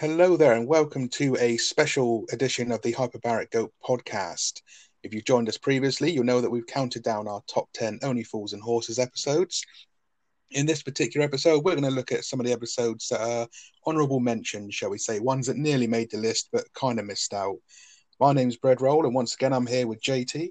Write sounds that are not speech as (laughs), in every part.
Hello there, and welcome to a special edition of the Hyperbaric Goat podcast. If you've joined us previously, you'll know that we've counted down our top 10 Only Fools and Horses episodes. In this particular episode, we're going to look at some of the episodes that are honourable mentions, shall we say, ones that nearly made the list but kind of missed out. My name's Bread Roll, and once again, I'm here with JT.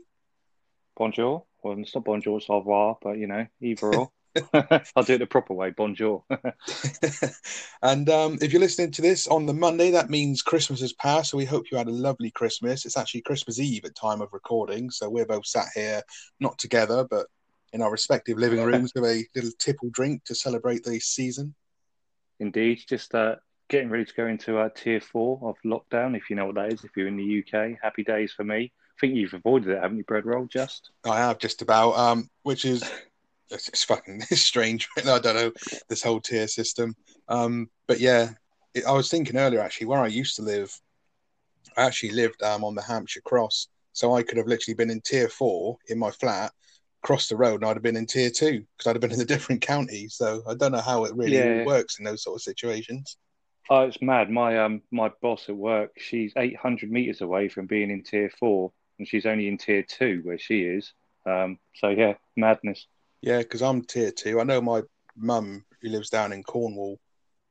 Bonjour. Well, it's not bonjour, it's au revoir, but you know, either or. (laughs) (laughs) I'll do it the proper way. Bonjour. (laughs) and um, if you're listening to this on the Monday, that means Christmas has passed. So we hope you had a lovely Christmas. It's actually Christmas Eve at time of recording, so we're both sat here, not together, but in our respective living (laughs) rooms with a little tipple drink to celebrate the season. Indeed, just uh, getting ready to go into uh, tier four of lockdown. If you know what that is, if you're in the UK, happy days for me. I think you've avoided it, haven't you, bread roll? Just I have just about, um, which is it's, fucking (laughs) strange. I don't know this whole tier system. Um, but yeah, it, I was thinking earlier actually where I used to live. I actually lived um, on the Hampshire Cross, so I could have literally been in tier four in my flat, crossed the road, and I'd have been in tier two because I'd have been in a (laughs) different county. So I don't know how it really Yeah. works in those sort of situations. oh, it's mad. My um, my boss at work, she's 800 meters away from being in tier four, and she's only in tier two where she is. Um, so yeah, madness. Yeah, because I'm tier two. I know my mum who lives down in Cornwall.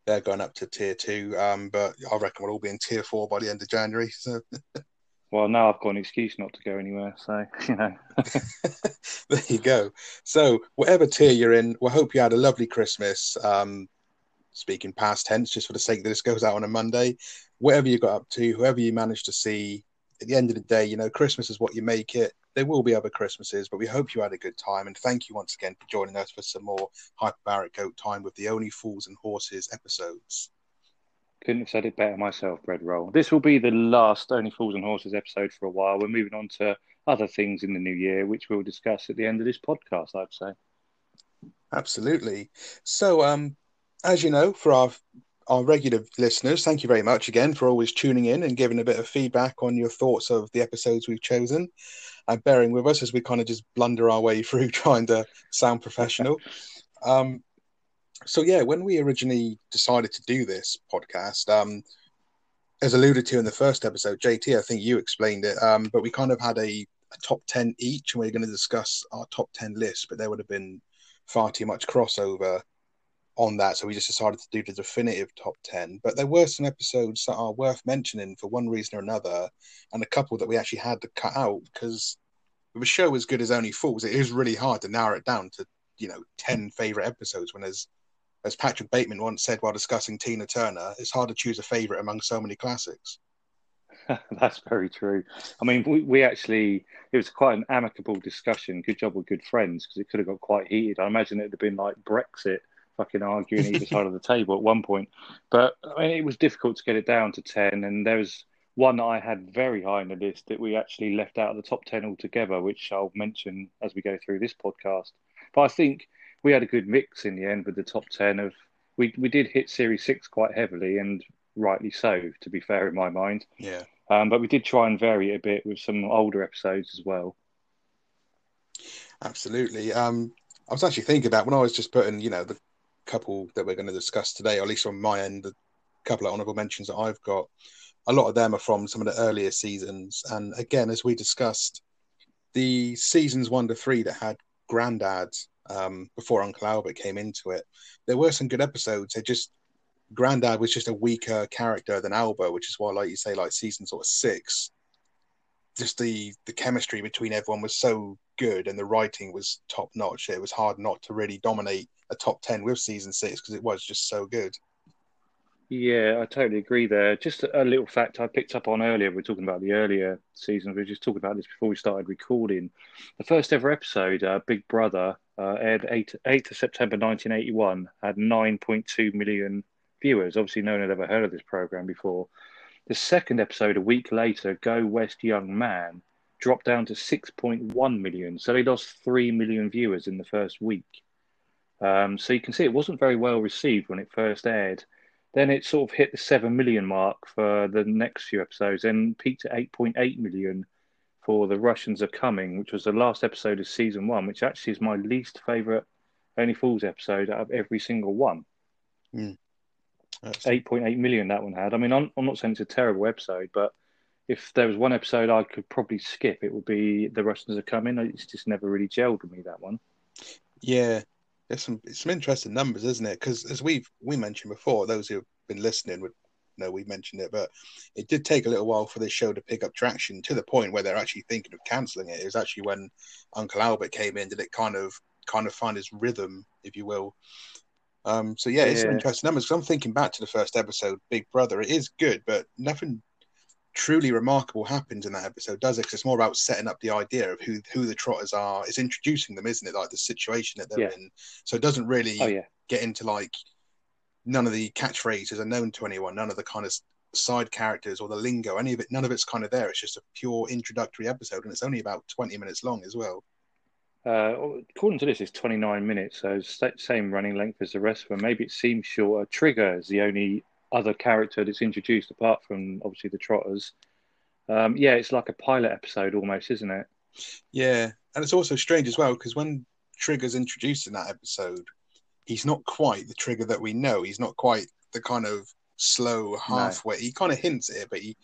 They're going up to tier two, um, but I reckon we'll all be in tier four by the end of January. So (laughs) Well, now I've got an excuse not to go anywhere. So you know, (laughs) there you go. So, whatever tier you're in, we hope you had a lovely Christmas. Um, speaking past tense, just for the sake that this goes out on a Monday, whatever you got up to, whoever you managed to see, at the end of the day, you know, Christmas is what you make it. There will be other Christmases, but we hope you had a good time. And thank you once again for joining us for some more Hyperbaric Goat time with the Only Fools and Horses episodes. couldn't have said it better myself. Bread roll. This will be the last Only Fools and Horses episode for a while. We're moving on to other things in the new year, which we'll discuss at the end of this podcast. I'd say. Absolutely. So, um, as you know, for our our regular listeners, thank you very much again for always tuning in and giving a bit of feedback on your thoughts of the episodes we've chosen and bearing with us as we kind of just blunder our way (laughs) through trying to sound professional. (laughs) um, so yeah, when we originally decided to do this podcast, um, as alluded to in the first episode, JT, I think you explained it, um, but we kind of had a, a top ten each, and we are going to discuss our top ten list, but there would have been far too much crossover on that, so we just decided to do the definitive top 10. But there were some episodes that are worth mentioning for one reason or another, and a couple that we actually had to cut out because with a show as good as Only Fools, it is really hard to narrow it down to, you know, 10 favorite episodes when as as Patrick Bateman once said while discussing Tina Turner, it's hard to choose a favorite among so many classics. (laughs) (laughs) That's very true. I mean, we, we actually, it was quite an amicable discussion. Good job with good friends because it could have got quite heated. I imagine it would have been like Brexit, fucking arguing either (laughs) side of the table at one point. But I mean, it was difficult to get it down to 10. And there was one that I had very high on the list that we actually left out of the top 10 altogether, which I'll mention as we go through this podcast. But I think we had a good mix in the end with the top 10 of, we, we did hit Series 6 quite heavily and rightly so, to be fair in my mind. Yeah. Um, but we did try and vary it a bit with some older episodes as well. Absolutely. Um, I was actually thinking about when I was just putting, you know, the couple that we're going to discuss today, or at least on my end, the couple of honourable mentions that I've got. A lot of them are from some of the earlier seasons, and again, as we discussed, the seasons one to three that had Grandad um, before Uncle Albert came into it, there were some good episodes. They just Grandad was just a weaker character than Albert, which is why, like you say, like season sort of six, just the the chemistry between everyone was so good and the writing was top notch. It was hard not to really dominate a top ten with season six because it was just so good. Yeah, I totally agree there. Just a little fact I picked up on earlier. We are talking about the earlier seasons. We were just talking about this before we started recording. The first ever episode, uh, Big Brother, uh, aired 8th, 8th of September 1981, had 9.2 million viewers. Obviously, no one had ever heard of this program before. The second episode, a week later, Go West Young Man, dropped down to 6.1 million. So they lost 3 million viewers in the first week. Um, so you can see it wasn't very well received when it first aired. Then it sort of hit the 7 million mark for the next few episodes and peaked at 8.8 million for The Russians Are Coming, which was the last episode of season one, which actually is my least favourite Only Fools episode out of every single one. Mm. Eight point eight million that one had. I mean, I'm, I'm not saying it's a terrible episode, but if there was one episode I could probably skip, it would be the Russians are coming. It's just never really gelled with me that one. Yeah, there's some it's some interesting numbers, isn't it? Because as we've we mentioned before, those who've been listening would know we mentioned it, but it did take a little while for this show to pick up traction to the point where they're actually thinking of cancelling it. It was actually when Uncle Albert came in did it kind of kind of find his rhythm, if you will. Um, so yeah, it's some Yeah. interesting numbers. 'cause I'm thinking back to the first episode, Big Brother. It is good, but nothing truly remarkable happens in that episode, does it? 'Cause it's more about setting up the idea of who who the Trotters are. It's introducing them, isn't it? Like the situation that they're Yeah. in. So it doesn't really Oh yeah, get into like none of the catchphrases are known to anyone. None of the kind of side characters or the lingo, any of it. None of it's kind of there. It's just a pure introductory episode, and it's only about twenty minutes long as well. uh, according to this, it's 29 minutes, so same running length as the rest of them. Maybe it seems shorter. Trigger is the only other character that's introduced apart from obviously the Trotters. Um, yeah, it's like a pilot episode almost, isn't it? Yeah, and it's also strange as well because when Trigger's introduced in that episode, he's not quite the Trigger that we know. He's not quite the kind of slow halfway. He kind of hints at it, but he,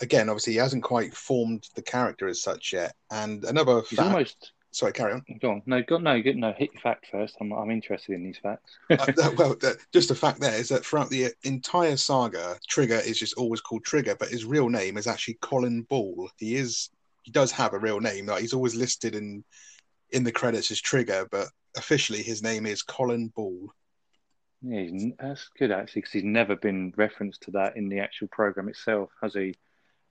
again, obviously, he hasn't quite formed the character as such yet. And another He's fact. almost Sorry, carry on. go on. No, go no, go, no. Hit your fact first. I'm I'm interested in these facts. Uh, (laughs) well, that, just the fact there is that throughout the entire saga, Trigger is just always called Trigger, but his real name is actually Colin Ball. He is he does have a real name. Like he's always listed in in the credits as Trigger, but officially his name is Colin Ball. Yeah, he's, that's good actually because he's never been referenced to that in the actual program itself, has he?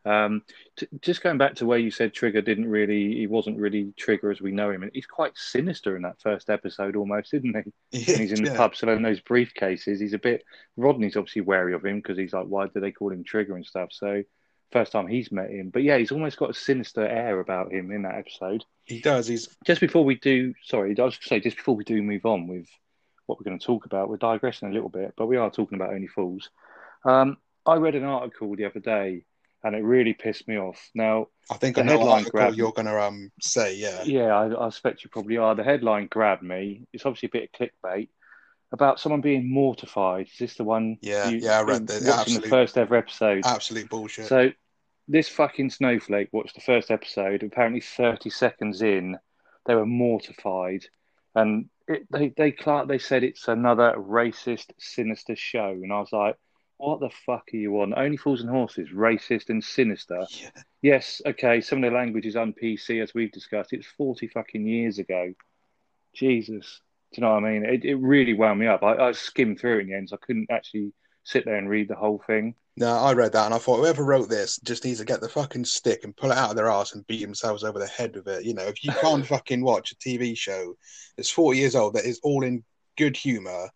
Um, t- just going back to where you said Trigger didn't really, he wasn't really Trigger as we know him. He's quite sinister in that first episode, almost, isn't he? (laughs) Yeah, he's in the yeah. pub selling those briefcases. He's a bit. Rodney's obviously wary of him because he's like, why do they call him Trigger and stuff? So, first time he's met him, but yeah, he's almost got a sinister air about him in that episode. He does. He's Just before we do, sorry, I was going to say, just before we do move on with what we're going to talk about, we're digressing a little bit, but we are talking about Only Fools. Um, I read an article the other day and it really pissed me off. Now, I think The I headline grabbed- you're gonna um say, yeah. yeah, I, I expect you probably are. The headline grabbed me. It's obviously a bit of clickbait about someone being mortified. Is this the one? Yeah, you- yeah, I read Watching absolute- the first ever episode. Absolute bullshit. So this fucking snowflake watched the first episode. Apparently, thirty seconds in, they were mortified, and it, they they they said it's another racist, sinister show. And I was like, what the fuck are you on? Only Fools and Horses, racist and sinister. yeah. Yes, okay, some of the language is un PC as we've discussed. It's forty fucking years ago. Jesus, do you know what I mean? It it really wound me up. I, I skimmed through it in the end, so I couldn't actually sit there and read the whole thing. No, I read that and I thought whoever wrote this just needs to get the fucking stick and pull it out of their ass and beat themselves over the head with it. You know, if you can't (laughs) fucking watch a TV show that's 40 years old that is all in good humor,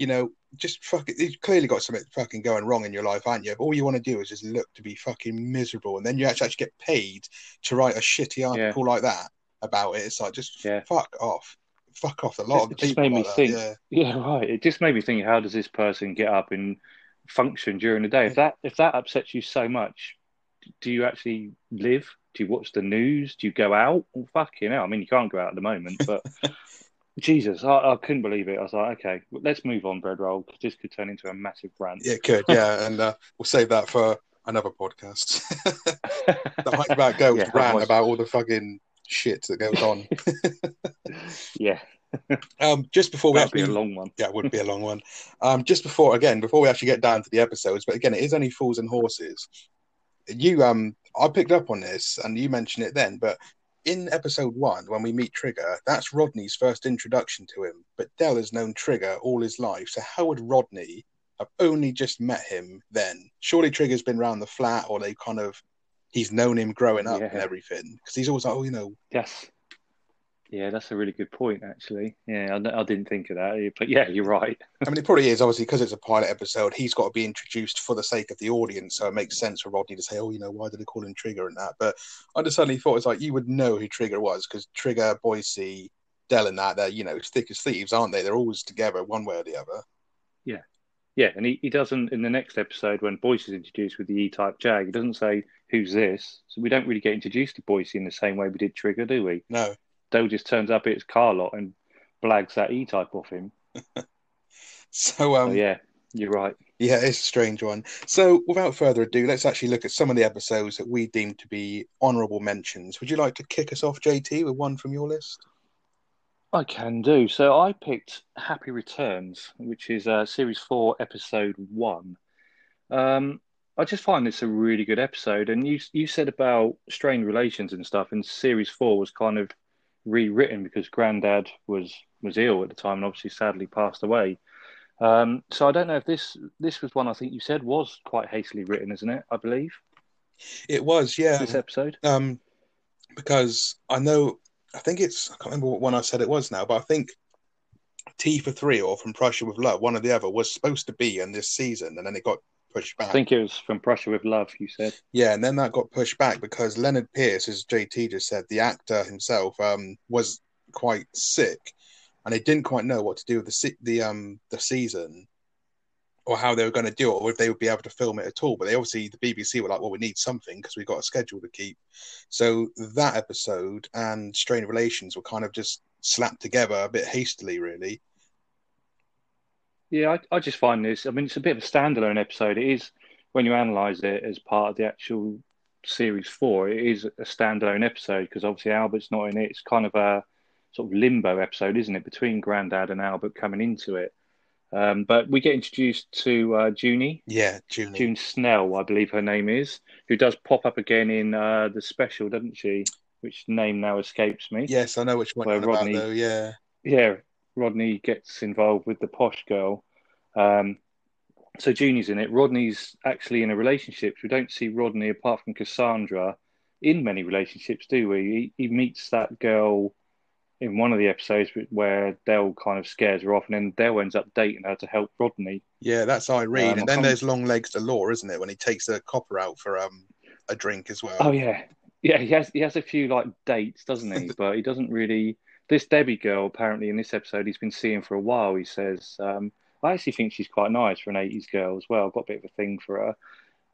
you know, just fuck it. You've clearly got something fucking going wrong in your life, aren't you? If all you want to do is just look to be fucking miserable and then you actually, actually get paid to write a shitty article like that about it. It's like, just Yeah. fuck off. Fuck off. A lot of It just made me like think. yeah. Yeah, right. It just made me think: How does this person get up and function during the day? If that if that upsets you so much, do you actually live? Do you watch the news? Do you go out? Well, fucking hell! I mean, you can't go out at the moment, but (laughs) Jesus, I, I couldn't believe it. I was like, okay, let's move on, bread roll, 'cause this could turn into a massive rant. Yeah, it could, yeah, (laughs) and uh, we'll save that for another podcast. (laughs) the Hype About Ghost (laughs) Yeah, rant about all the fucking shit that goes on. yeah, um, just before we that'd be actually, a long one. yeah, it would be a long one. Um, just before again, before we actually get down to the episodes, but again, it is only fools and horses. You, um, I picked up on this, and you mentioned it then, but in episode one, when we meet Trigger, that's Rodney's first introduction to him. But Del has known Trigger all his life, so how would Rodney have only just met him then? Surely Trigger's been around the flat, or they kind of he's known him growing up and everything, because he's always like, oh, you know, Yes. Yeah, that's a really good point, actually. Yeah, I, I didn't think of that, but yeah, you're right. I mean, it probably is obviously because it's a pilot episode. He's got to be introduced for the sake of the audience, so it makes sense for Rodney to say, "Oh, you know, why did they call him Trigger and that?" But I just suddenly thought it's like you would know who Trigger was because Trigger, Boycie, Del, and that they're you know thick as thieves, aren't they? They're always together, one way or the other. Yeah, yeah, and he, he doesn't in the next episode when Boyce is introduced with the E-type Jag. He doesn't say who's this, so we don't really get introduced to Boycie in the same way we did Trigger, do we? No, Del just turns up, it's Carlot, and blags that E-type off him. (laughs) so um, So yeah, You're right. Yeah, it's a strange one. So, without further ado, let's actually look at some of the episodes that we deem to be honourable mentions. Would you like to kick us off, JT, with one from your list? I can do. So I picked Happy Returns, which is uh, series four, episode one. Um, I just find this a really good episode. And you you said about strained relations and stuff, and series four was kind of rewritten because Grandad was was ill at the time and obviously sadly passed away. Um, so I don't know if this this was one I think you said was quite hastily written, isn't it? I believe it was. Yeah, this episode. Um, because I know I think it's I can't remember what one I said it was now, but I think Tea for Three or From Prussia with Love, one or the other, was supposed to be in this season, and then it got pushed back. I think it was From Prussia with Love. You said, yeah, and then that got pushed back because Lennard Pearce, as JT just said, the actor himself, um, was quite sick, and they didn't quite know what to do with the the um the season or how they were going to do it, or if they would be able to film it at all. But they obviously, the BBC were like, well, we need something because we've got a schedule to keep. So that episode and Strained Relations were kind of just slapped together a bit hastily, really. Yeah, I, I just find this, I mean, it's a bit of a standalone episode. It is, when you analyse it as part of the actual series four, it is a standalone episode because obviously Albert's not in it. It's kind of a sort of limbo episode, isn't it, between Grandad and Albert coming into it. Um, but we get introduced to uh, Junie. Yeah, Junie. June Snell, I believe her name is, who does pop up again in uh, the special, doesn't she? Which name now escapes me. Yes, I know which one you're Rodney, about, though. Yeah. Yeah, Rodney gets involved with the posh girl. Um, so Junie's in it. Rodney's actually in a relationship. We don't see Rodney apart from Cassandra in many relationships, do we? He, he meets that girl in one of the episodes where Del kind of scares her off, and then Del ends up dating her to help Rodney. Yeah, that's Irene. Um, and then there's Long Legs to Law, isn't it? When he takes a copper out for um a drink as well. Oh yeah, yeah. He has he has a few like dates, doesn't he? (laughs) but he doesn't really. This Debbie girl, apparently in this episode, he's been seeing for a while. He says, um, I actually think she's quite nice for an '80s girl as well. I've got a bit of a thing for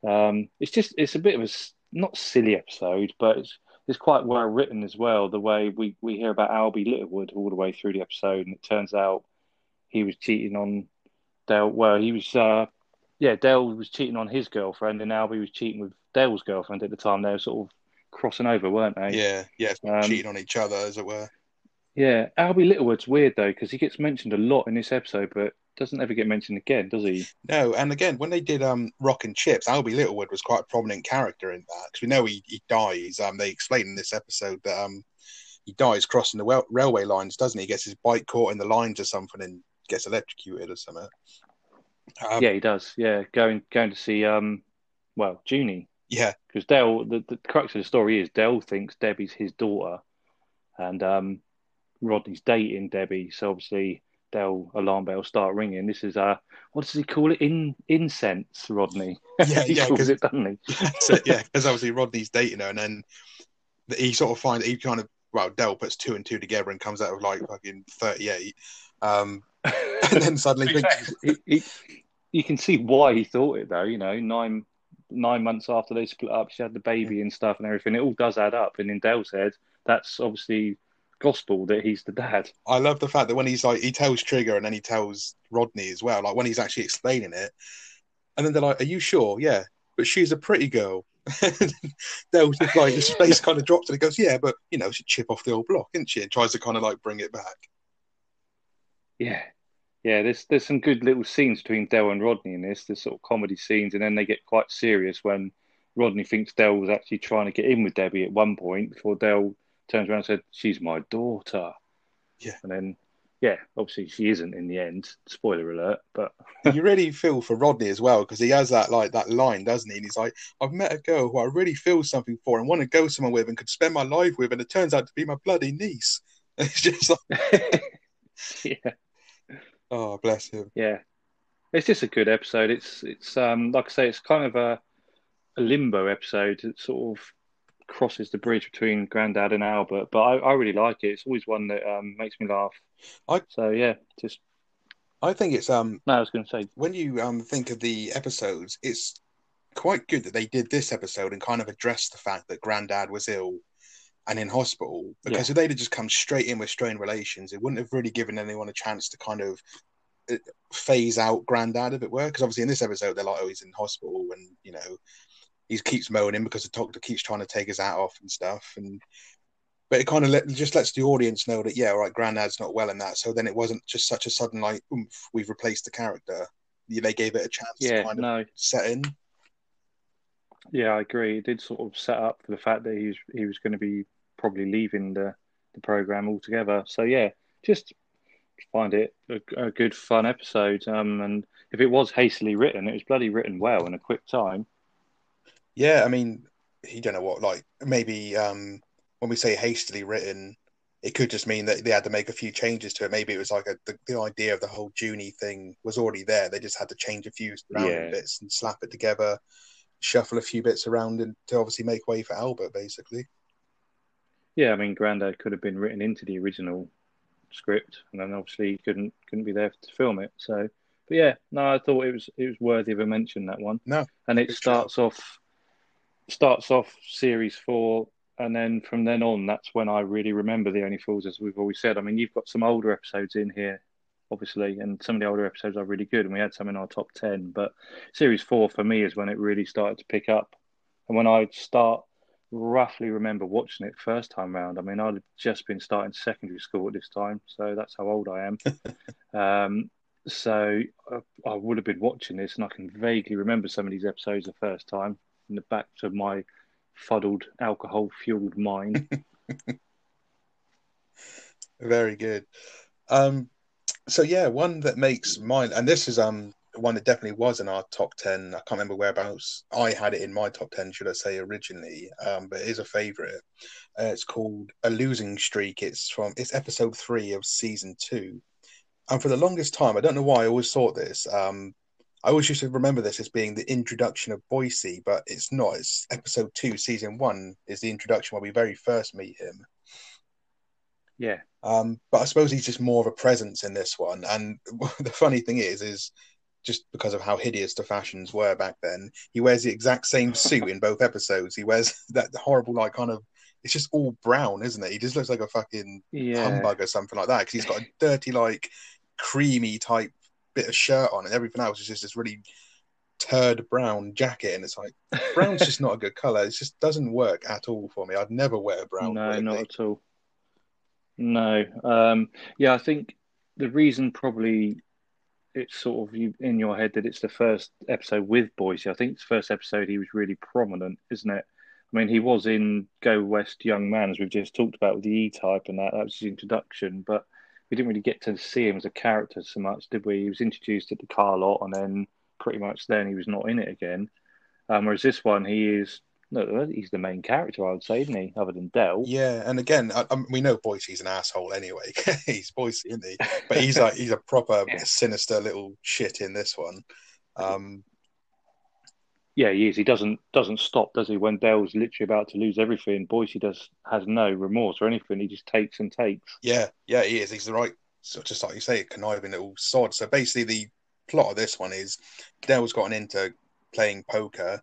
her. Um, it's just it's a bit of a not silly episode, but it's it's quite well written as well. The way we, we hear about Albie Littlewood all the way through the episode, and it turns out he was cheating on Del. Well, he was, uh, yeah, Del was cheating on his girlfriend, and Albie was cheating with Del's girlfriend at the time. They were sort of crossing over, weren't they? Yeah, yeah, um, cheating on each other, as it were. Yeah, Albie Littlewood's weird though because he gets mentioned a lot in this episode, but doesn't ever get mentioned again, does he? No, and again, when they did um, Rock and Chips, Albie Littlewood was quite a prominent character in that because we know he, he dies. Um, they explain in this episode that um, he dies crossing the wel- railway lines, doesn't he? He gets his bike caught in the lines or something and gets electrocuted or something. Um, yeah, he does. Yeah, going going to see um, well, Junie. Yeah, because Del. the, the crux of the story is Del thinks Debbie's his daughter, and um, Rodney's dating Debbie. So obviously Del alarm bells start ringing. This is uh, what does he call it? In incense, Rodney. (laughs) Yeah, yeah, because it doesn't he? (laughs) so, yeah, because obviously Rodney's dating her, and then he sort of finds he kind of well, Del puts two and two together and comes out of like fucking thirty eight, um, (laughs) and then suddenly thinks, he, he, you can see why he thought it though. You know, nine nine months after they split up, she had the baby and stuff and everything. It all does add up, and in Del's head, that's obviously gospel that he's the dad. I love the fact that when he's like he tells Trigger and then he tells Rodney as well, like when he's actually explaining it, and then they're like, "Are you sure?" Yeah, but she's a pretty girl. (laughs) They'll just like his face kind of drops and he goes, "Yeah, but you know, she'd chip off the old block, isn't she?" And tries to kind of like bring it back. Yeah, yeah. There's there's some good little scenes between Del and Rodney in this. There's sort of comedy scenes, and then they get quite serious when Rodney thinks Del was actually trying to get in with Debbie at one point before Del turns around and said, "She's my daughter." Yeah, and then yeah, obviously she isn't in the end. Spoiler alert, but you really feel for Rodney as well because he has that like that line, doesn't he? And he's like, "I've met a girl who I really feel something for and want to go somewhere with and could spend my life with, and it turns out to be my bloody niece." And (laughs) it's just like, (laughs) yeah. Oh, bless him. Yeah, it's just a good episode. It's it's um like I say, it's kind of a a limbo episode. It's sort of crosses the bridge between Grandad and Albert. But I, I really like it. It's always one that um, makes me laugh. I so yeah, just I think it's um. No, I was going to say when you um think of the episodes, it's quite good that they did this episode and kind of addressed the fact that Grandad was ill and in hospital because yeah. if they'd have just come straight in with strained relations, it wouldn't have really given anyone a chance to kind of uh, phase out Grandad, if it were. Because obviously in this episode they're like, oh, he's in hospital, and you know, he keeps moaning because the doctor keeps trying to take his hat off and stuff, and but it kind of let, just lets the audience know that yeah, all right, Grandad's not well in that. So then it wasn't just such a sudden like, oomph, we've replaced the character. They gave it a chance yeah, to kind of set in. Yeah, I agree. It did sort of set up for the fact that he was he was going to be probably leaving the the program altogether. So yeah, just find it a, a good fun episode. Um, and if it was hastily written, it was bloody written well in a quick time. Yeah, I mean, he don't know what like maybe um when we say hastily written, it could just mean that they had to make a few changes to it. Maybe it was like a, the, the idea of the whole Junie thing was already there. They just had to change a few Yeah. bits and slap it together, shuffle a few bits around, and to obviously make way for Albert, basically. Yeah, I mean, Grandad could have been written into the original script, and then obviously he couldn't couldn't be there to film it. So, but yeah, no, I thought it was it was worthy of a mention that one. No, and it starts off starts off series four, and then from then on, that's when I really remember the Only Fools, as we've always said. I mean, you've got some older episodes in here, obviously, and some of the older episodes are really good, and we had some in our top ten. But series four for me is when it really started to pick up, and when I start roughly remember watching it first time round. I mean, I'd just been starting secondary school at this time, so that's how old I am. (laughs) um, so I, I would have been watching this, and I can vaguely remember some of these episodes the first time in the back of my fuddled, alcohol-fueled mind. (laughs) very good. Um, so yeah, one that makes mine, and this is um one that definitely was in our top ten. I can't remember whereabouts I had it in my top ten, should I say originally? Um, but it is a favorite. Uh, it's called A Losing Streak. It's from it's episode three of season two. And for the longest time, I don't know why I always thought this. Um, I always used to remember this as being the introduction of Boycie, but it's not. It's episode two, season one is the introduction where we very first meet him. yeah, Um, but I suppose he's just more of a presence in this one. And (laughs) the funny thing is, is just because of how hideous the fashions were back then, he wears the exact same suit in both episodes. He wears (laughs) that horrible, like, kind of. It's just all brown, isn't it? He just looks like a fucking yeah, humbug or something like that because he's got a dirty, like, creamy type bit of shirt on, and everything else is just this really turd brown jacket. And it's like brown's just not a good color. It just doesn't work at all for me. I'd never wear brown. no, weirdly. not at all. No, um, yeah, I think the reason probably it's sort of you in your head that it's the first episode with Boycie. I think it's the first episode he was really prominent, isn't it? I mean, he was in Go West Young Man, as we've just talked about with the E Type, and that that was his introduction. But we didn't really get to see him as a character so much, did we? He was introduced at the car lot, and then pretty much then he was not in it again. Um, whereas this one, he is no, he's the main character, I would say, isn't he? Other than Del. Yeah, and again, I, I, we know Boycie's an asshole anyway. (laughs) he's Boycie, isn't he? But he's (laughs) like he's a proper Yeah. sinister little shit in this one. Um, Yeah, he is. He doesn't doesn't stop, does he? When Del's literally about to lose everything, Boycie does has no remorse or anything. He just takes and takes. yeah, yeah, he is. He's the right, so just like you say, conniving little sod. So basically, the plot of this one is Del's gotten into playing poker,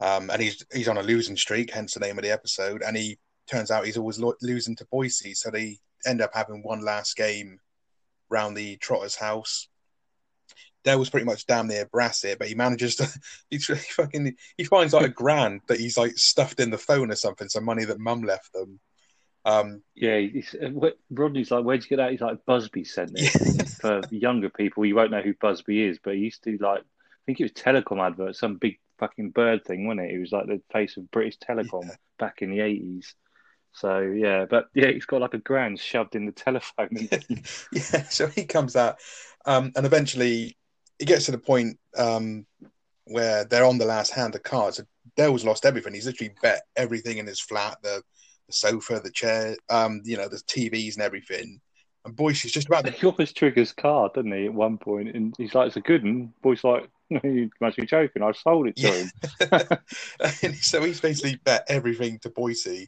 um, and he's he's on a losing streak, hence the name of the episode. And he turns out he's always lo- losing to Boycie, so they end up having one last game round the Trotter's house. Del was pretty much damn near brass it, but he manages to (laughs) he's he fucking he finds like a grand that he's like stuffed in the phone or something, some money that mum left them. Um, Yeah, he's, uh, Rodney's like, where'd you get that? He's like, Busby sent this. (laughs) For younger people, you won't know who Busby is, but he used to like, I think it was telecom advert, some big fucking bird thing, wasn't it? He was like the face of British Telecom Yeah. back in the eighties. So yeah, but yeah, he's got like a grand shoved in the telephone. (laughs) yeah, so he comes out, um, and eventually he gets to the point um, where they're on the last hand of cards. So Del's lost everything. He's literally bet everything in his flat, the, the sofa, the chair, um, you know, the TVs and everything. And Boyce is just about to he (laughs) always triggers card, doesn't he? At one point, and he's like, "It's a good one." Boy's like, (laughs) "You must be joking. I sold it to Yeah. him." (laughs) and so he's basically bet everything to Boycie.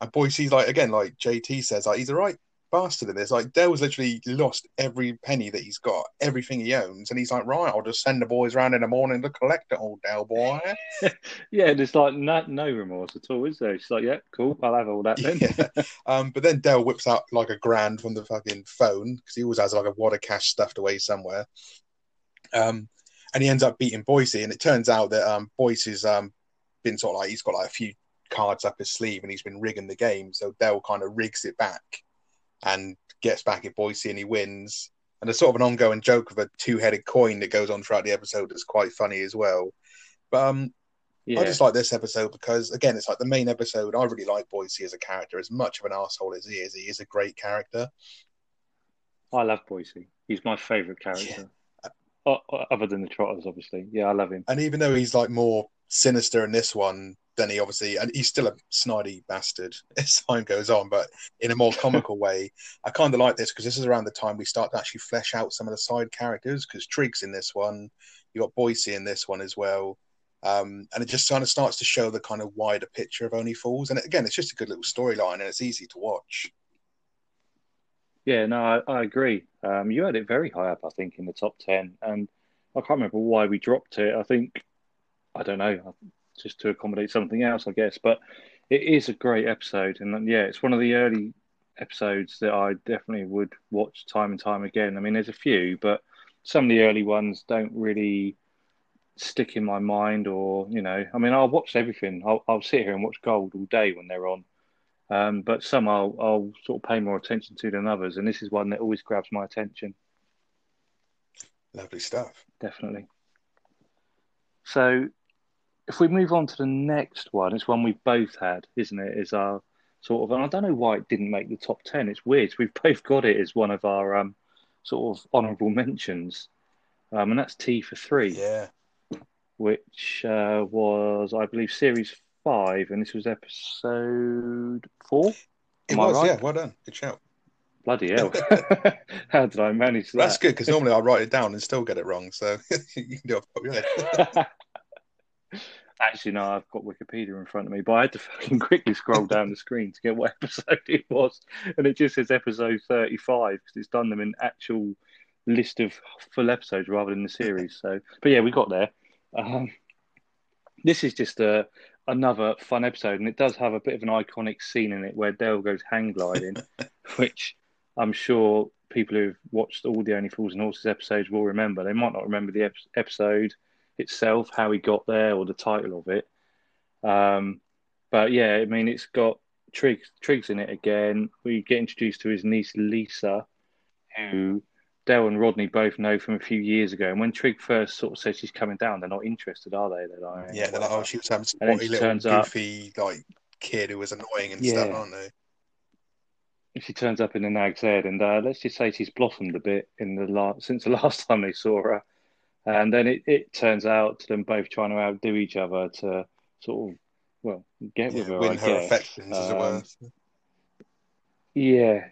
And Boycie's like again, like JT says, like he's all right. Bastard in this. Like Del's literally lost every penny that he's got, everything he owns, and he's like, right, I'll just send the boys around in the morning to collect it all, Del boy. (laughs) yeah, there's like no, no remorse at all, is there? She's like, yeah, cool, I'll have all that then. (laughs) yeah. Um, but then Del whips out like a grand from the fucking phone because he always has like a wad of cash stuffed away somewhere. Um, and he ends up beating Boycie, and it turns out that um, Boycie's um been sort of like he's got like a few cards up his sleeve and he's been rigging the game. So Del kind of rigs it back and gets back at Boycie and he wins. And there's sort of an ongoing joke of a two headed coin that goes on throughout the episode that's quite funny as well. But um, yeah. I just like this episode because, again, it's like the main episode. I really like Boycie as a character. As much of an asshole as he is, he is a great character. I love Boycie. He's my favourite character. Yeah. other than the Trotters, obviously. Yeah, I love him. And even though he's like more sinister in this one, then he obviously and he's still a snidey bastard (laughs) as time goes on, but in a more comical (laughs) way. I kind of like this because this is around the time we start to actually flesh out some of the side characters. Because Trig's in this one, you got Boycie in this one as well, um, and it just kind of starts to show the kind of wider picture of Only Fools. And again, it's just a good little storyline, and it's easy to watch. Yeah, no, I, I agree. Um, you had it very high up, I think, in the top ten, and I can't remember why we dropped it. I think I don't know just to accommodate something else, I guess. But it is a great episode, and yeah, it's one of the early episodes that I definitely would watch time and time again. I mean, there's a few, but some of the early ones don't really stick in my mind, or you know, I mean, I'll watch everything. I'll, I'll sit here and watch Gold all day when they're on. Um, but some I'll, I'll sort of pay more attention to than others, and this is one that always grabs my attention. Lovely stuff. Definitely. So if we move on to the next one, it's one we've both had, isn't it? Is our sort of, and I don't know why it didn't make the top ten. It's weird. We've (laughs) both got it as one of our um, sort of honourable mentions, um, and that's Tea for Three. Yeah. Which uh, was, I believe, series five, and this was episode four. It Am was, right? yeah. Well done. Good shout. Bloody hell! (laughs) (laughs) How did I manage that? That's good because normally I write it down and still get it wrong. So you can do it. Actually, no, I've got Wikipedia in front of me, but I had to fucking quickly scroll down the screen to get what (laughs) episode it was, and it just says episode thirty-five because it's done them in actual list of full episodes rather than the series. So, but yeah, we got there. Um, this is just a another fun episode, and it does have a bit of an iconic scene in it where Del goes hang gliding, (laughs) which I'm sure people who've watched all the Only Fools and Horses episodes will remember. They might not remember the ep- episode itself, how he got there, or the title of it. Um, but yeah, I mean, it's got Triggs, Triggs in it again. We get introduced to his niece Lisa, who Del and Rodney both know from a few years ago. And when Trig first sort of says she's coming down, they're not interested, are they? They're like, yeah, they're like, oh, she was having some little turns goofy up, like kid who was annoying and yeah. stuff, aren't they? She turns up in the Nag's Head, and uh, let's just say she's blossomed a bit in the last since the (laughs) last time they saw her. And then it, it turns out to them both trying to outdo each other to sort of, well, get with her. Win I her guess. affections, um, as it were. Yeah.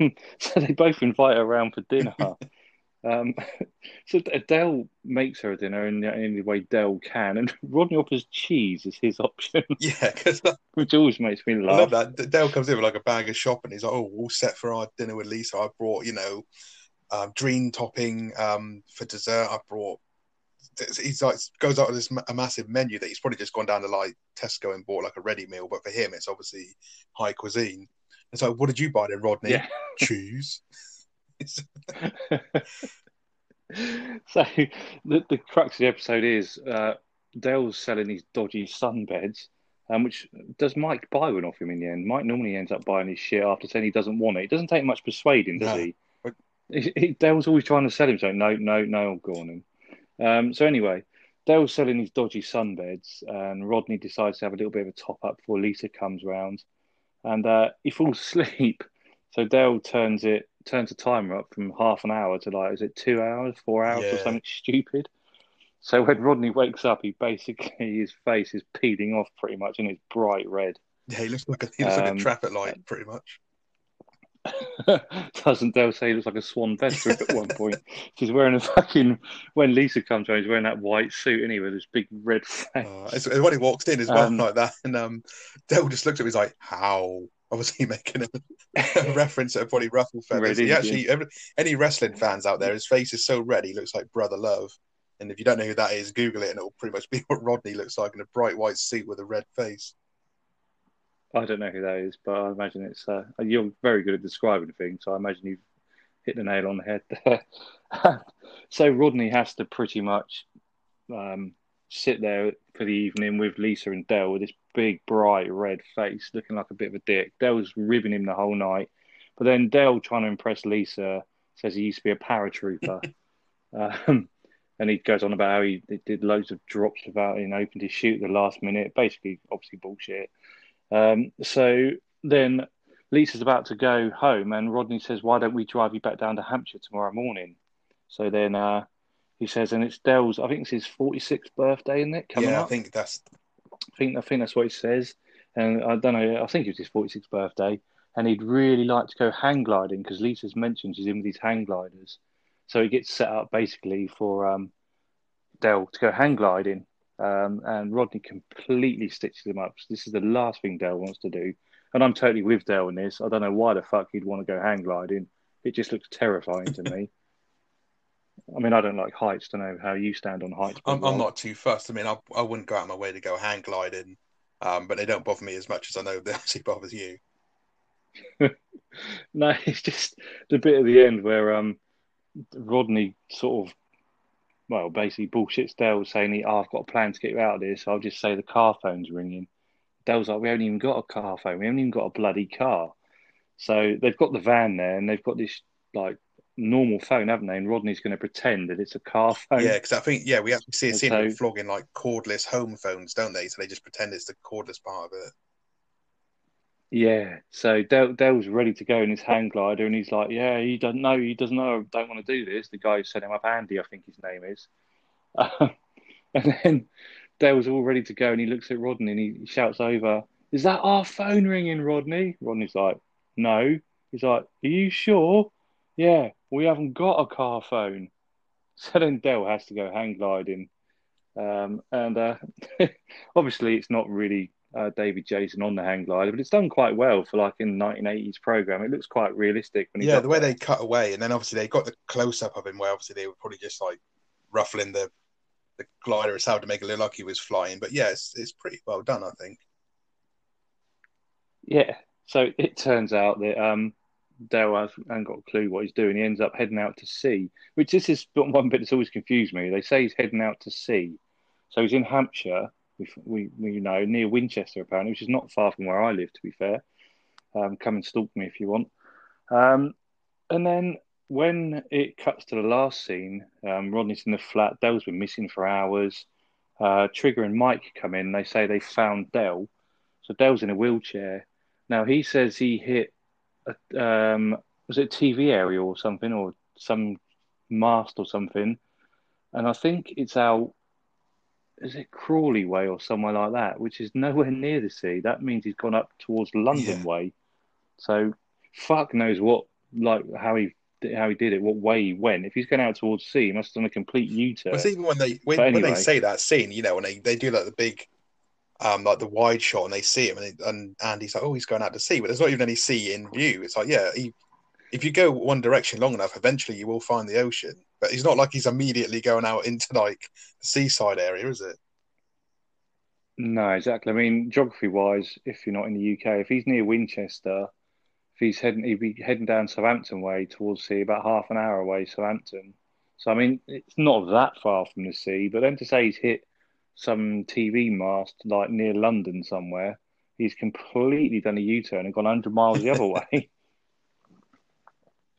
(laughs) so they both invite her around for dinner. (laughs) um, so Adele makes her a dinner in the only way Del can, and (laughs) Rodney offers cheese as his option. Yeah, because which always makes me laugh. I love that. Del comes in with like a bag of shopping. He's like, "Oh, all set for our dinner with Lisa. I brought, you know, um, dream topping um, for dessert. I brought. He's like goes out with this a massive menu that he's probably just gone down to like Tesco and bought like a ready meal, but for him it's obviously high cuisine. It's like, what did you buy then, Rodney? Yeah. (laughs) Choose. (laughs) so the, the crux of the episode is uh, Del's selling these dodgy sunbeds, um, which does Mike buy one off him in the end. Mike normally ends up buying his shit after saying he doesn't want it. It doesn't take much persuading, does no. he? He, he, Del's always trying to sell him something. No, no, no, go on. Um, so anyway, Del's selling these dodgy sunbeds, and Rodney decides to have a little bit of a top up before Lisa comes round, and uh, he falls (laughs) asleep. So Del turns it turns the timer up from half an hour to like is it two hours, four hours, yeah. or something stupid. So when Rodney wakes up, he basically (laughs) his face is peeling off pretty much, and it's bright red. Yeah, he looks like a, he looks um, like a um, traffic light, pretty much. (laughs) Doesn't Del say he looks like a Swan Vesta at one point? (laughs) She's wearing a fucking. When Lisa comes around, he's wearing that white suit, anyway with this big red (laughs) face. Uh, when he walks in as well, um, like that, and um, Del just looks at me, he's like, "How?" obviously making a, a reference to probably ruffle feathers. Red he actually, every, any wrestling fans out there, his face is so red, he looks like Brother Love. And if you don't know who that is, Google it, and it'll pretty much be what Rodney looks like in a bright white suit with a red face. I don't know who that is, but I imagine it's. Uh, you're very good at describing things, so I imagine you've hit the nail on the head there. (laughs) so Rodney has to pretty much um, sit there for the evening with Lisa and Del with this big, bright red face, looking like a bit of a dick. Del's ribbing him the whole night, but then Del, trying to impress Lisa, says he used to be a paratrooper. (laughs) um, and he goes on about how he did loads of drops without you know, opened his chute at the last minute. Basically, obviously bullshit. Um, so then Lisa's about to go home, and Rodney says, "Why don't we drive you back down to Hampshire tomorrow morning?" So then uh, he says, and it's Del's. I think it's his forty-sixth birthday, isn't it? Coming yeah, up? I think that's I think I think that's what he says. And I don't know. I think it was his forty-sixth birthday, and he'd really like to go hang gliding because Lisa's mentioned she's in with these hang gliders. So he gets set up basically for um, Del to go hang gliding, um, and Rodney completely stitches him up. So this is the last thing Del wants to do, and I'm totally with Del on this. I don't know why the fuck he'd want to go hang gliding. It just looks terrifying to me. (laughs) I mean, I don't like heights. Don't know how you stand on heights. I'm, I'm not too fussed. I mean, I, I wouldn't go out of my way to go hang gliding, um, but they don't bother me as much as I know they (laughs) actually bothers you. (laughs) No, it's just the bit at the end where um Rodney sort of well basically bullshits Del saying he oh, I've got a plan to get you out of this. I'll just say the car phone's ringing. Dell's like we haven't even got a car phone. We haven't even got a bloody car. So they've got the van there and they've got this like normal phone, haven't they? And Rodney's going to pretend that it's a car phone. Yeah, because I think yeah, we actually see a scene of so- flogging like cordless home phones, don't they? So they just pretend it's the cordless part of it. Yeah, so Del, Del's ready to go in his hang glider, and he's like, "Yeah, he doesn't know. He doesn't know. Don't want to do this." The guy who set him up, Andy, I think his name is. Um, (laughs) and then Del's all ready to go, and he looks at Rodney and he shouts over, "Is that our phone ringing, Rodney?" Rodney's like, "No." He's like, "Are you sure?" Yeah, we haven't got a car phone. (laughs) So then Del has to go hang gliding, um, and uh, (laughs) obviously it's not really uh, David Jason on the hang glider, but it's done quite well for like in the 1980s program. It looks quite realistic Yeah, the way there. they cut away, and then obviously they got the close up of him, where obviously they were probably just like ruffling the the glider itself to make it look like he was flying. But yeah, it's, it's pretty well done, I think. Yeah. So it turns out that um, Del has, hasn't got a clue what he's doing. He ends up heading out to sea, which this is one bit that's always confused me. They say he's heading out to sea. So he's in Hampshire, we, we, we know, near Winchester, apparently, which is not far from where I live, to be fair. Um, come and stalk me if you want. Um, and then when it cuts to the last scene, um, Rodney's in the flat. Del's been missing for hours. Uh, Trigger and Mike come in. They say they found Del. So Del's in a wheelchair. Now he says he hit, a, um, was it a TV area or something, or some mast or something, and I think it's out. Is it Crawley Way or somewhere like that, which is nowhere near the sea? That means he's gone up towards London Yeah. Way. So fuck knows what, like how he how he did it, what way he went. If he's going out towards sea, he must have done a complete U-turn. But it's even when they when, But when they say that scene, you know, when they, they do like the big, um, like the wide shot, and they see him, and, and Andy's like, oh, he's going out to sea, but there's not even any sea in view. It's like, yeah, he, if you go one direction long enough, eventually you will find the ocean. But it's not like he's immediately going out into like the seaside area, is it? No, exactly. I mean, geography-wise, if you're not in the UK, if he's near Winchester, if he's heading, he'd be heading down Southampton way towards sea, about half an hour away, Southampton. So I mean, it's not that far from the sea. But then to say he's hit some TV mast like near London somewhere, he's completely done a U-turn and gone 100 miles the other (laughs) way.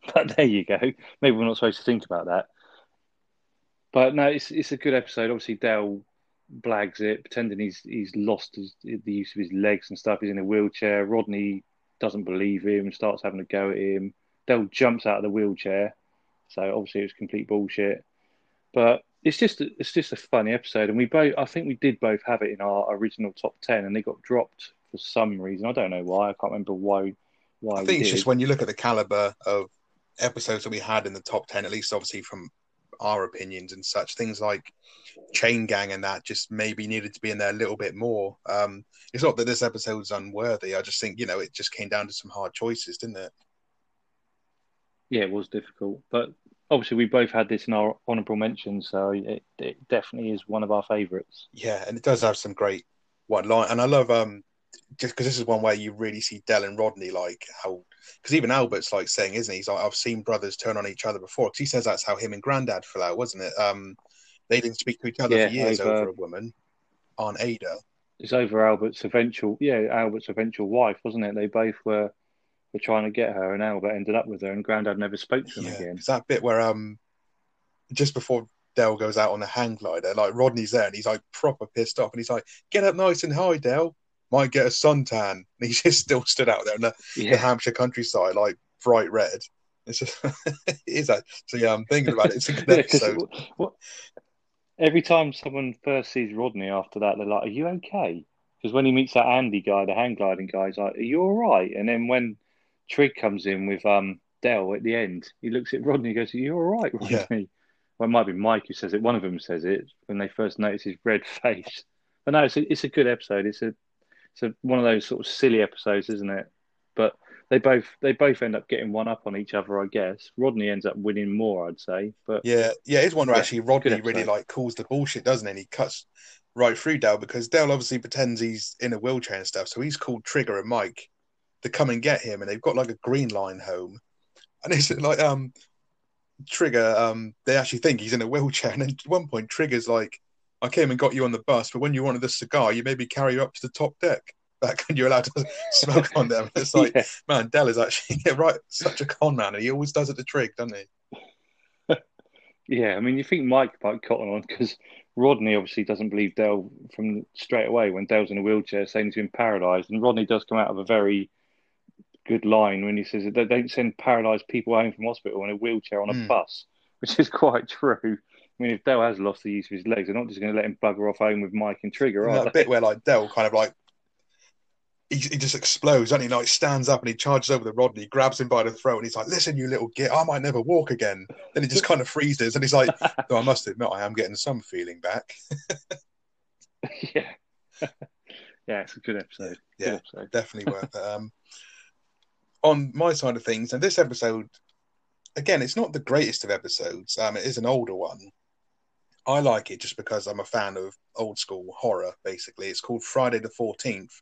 (laughs) But there you go. Maybe we're not supposed to think about that. But no, it's it's a good episode. Obviously, Del blags it, pretending he's he's lost his, the use of his legs and stuff. He's in a wheelchair. Rodney doesn't believe him, starts having a go at him. Del jumps out of the wheelchair, so obviously it was complete bullshit. But it's just it's just a funny episode, and we both I think we did both have it in our original top ten, and they got dropped for some reason. I don't know why. I can't remember why. Why I think it's did. just when you look at the caliber of episodes that we had in the top ten, at least obviously from our opinions and such. Things like chain gang and that just maybe needed to be in there a little bit more. Um, it's not that this episode's unworthy. I just think you know it just came down to some hard choices, didn't it? Yeah, it was difficult, but obviously we both had this in our honourable mention, so it, it definitely is one of our favourites. Yeah, and it does have some great one line, and I love um just because this is one where you really see Del and Rodney like how because even Albert's like saying, isn't he? He's like, I've seen brothers turn on each other before. Because he says that's how him and Grandad fell out, wasn't it? Um, they didn't speak to each other Yeah, for years over- over a woman, Aunt Ada. It's over Albert's eventual, yeah, Albert's eventual wife, wasn't it? They both were were trying to get her, and Albert ended up with her, and Grandad never spoke to him Yeah, again. it's that bit where um, just before Del goes out on the hang glider, like Rodney's there and he's like proper pissed off, and he's like, "Get up nice and high, Del. Might get a suntan." And he's (laughs) just still stood out there in the, the Hampshire countryside, like bright red. It's just, (laughs) it is that. So yeah, I'm thinking about it. It's a good (laughs) Yeah, episode. what, what, every time someone first sees Rodney after that, they're like, "Are you okay?" Because when he meets that Andy guy, the hang gliding guy, he's like, "Are you all right?" And then when Trig comes in with um Del at the end, he looks at Rodney and goes, "Are you all right, Rodney?" Yeah. Well, it might be Mike who says it. One of them says it when they first notice his red face. But no, it's a, it's a good episode. It's a it's a, one of those sort of silly episodes, isn't it? But they both they both end up getting one up on each other, I guess. Rodney ends up winning more, I'd say. But Yeah, yeah, it's one where Yeah, actually Rodney really like calls the bullshit, doesn't he? And he cuts right through Del because Del obviously pretends he's in a wheelchair and stuff. So he's called Trigger and Mike to come and get him, and they've got like a green line home. And it's (laughs) like um Trigger, um, they actually think he's in a wheelchair, and then at one point Trigger's like, I came and got you on the bus, but when you wanted the cigar, you made me carry you up to the top deck. (laughs) Back when you're allowed to (laughs) smoke on them. It's like, yeah, man, Del is actually (laughs) yeah, right, such a con man, and he always does it to trick, doesn't he? yeah. I mean, you think Mike might cotton on because Rodney obviously doesn't believe Del from straight away when Del's in a wheelchair saying he's been paralysed, and Rodney does come out of a very good line when he says that they don't send paralysed people home from hospital in a wheelchair on a Mm. bus, which is quite true. I mean, if Del has lost the use of his legs, they're not just going to let him bugger off home with Mike and Trigger, are that bit where like Del kind of like he, he just explodes, and he like stands up and he charges over the rod and he grabs him by the throat, and he's like, "Listen, you little git, I might never walk again." Then he just kind of freezes, and he's like, (laughs) "No, I must admit, I am getting some feeling back." (laughs) yeah. (laughs) yeah, it's a good episode. Good Yeah, episode. definitely worth it. Um, on my side of things, and this episode, again, it's not the greatest of episodes. Um, it is an older one. I like it just because I'm a fan of old school horror. Basically, it's called Friday the Fourteenth,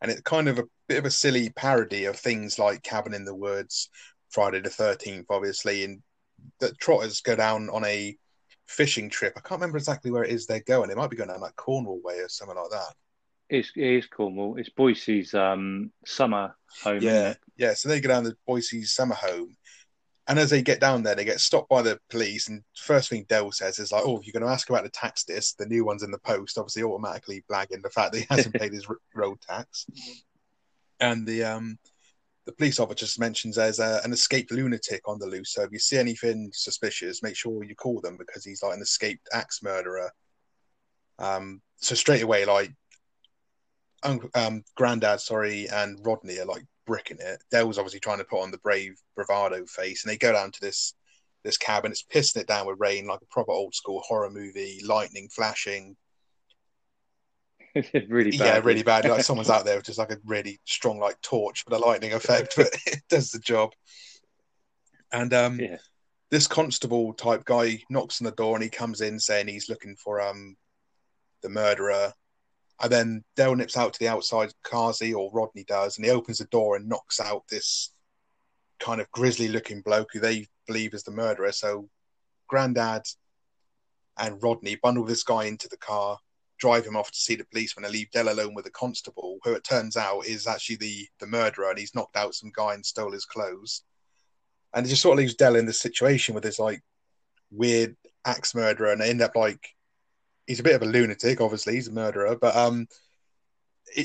and it's kind of a bit of a silly parody of things like Cabin in the Woods, Friday the Thirteenth, obviously, and the Trotters go down on a fishing trip. I can't remember exactly where it is they're going. It might be going down like Cornwall way or something like that. It's, it is Cornwall. It's Boycie's um, summer home. Yeah, yeah. So they go down to Boycie's summer home, and as they get down there, they get stopped by the police. And first thing Del says is like, "Oh, you're going to ask about the tax disc, the new one's in the post." Obviously, automatically blagging the fact that he hasn't paid his road tax. And the um, the police officer just mentions there's a, an escaped lunatic on the loose. So if you see anything suspicious, make sure you call them because he's like an escaped axe murderer. Um, so straight away, like um, Grandad, sorry, and Rodney are like bricking it. Del's obviously trying to put on the brave bravado face, and they go down to this this cabin. It's pissing it down with rain, like a proper old school horror movie, lightning flashing. (laughs) really bad. Yeah, really bad. Like someone's out (laughs) there with just like a really strong like torch for the lightning effect, but (laughs) it does the job. And um, Yeah. this constable type guy knocks on the door, and he comes in saying he's looking for um the murderer. And then Del nips out to the outside, khazi or Rodney does, and he opens the door and knocks out this kind of grisly looking bloke who they believe is the murderer. So Grandad and Rodney bundle this guy into the car, drive him off to see the police when they leave Del alone with the constable, who it turns out is actually the, the murderer, and he's knocked out some guy and stole his clothes. And it just sort of leaves Del in this situation with this like weird axe murderer, and they end up like he's a bit of a lunatic, obviously, he's a murderer, but um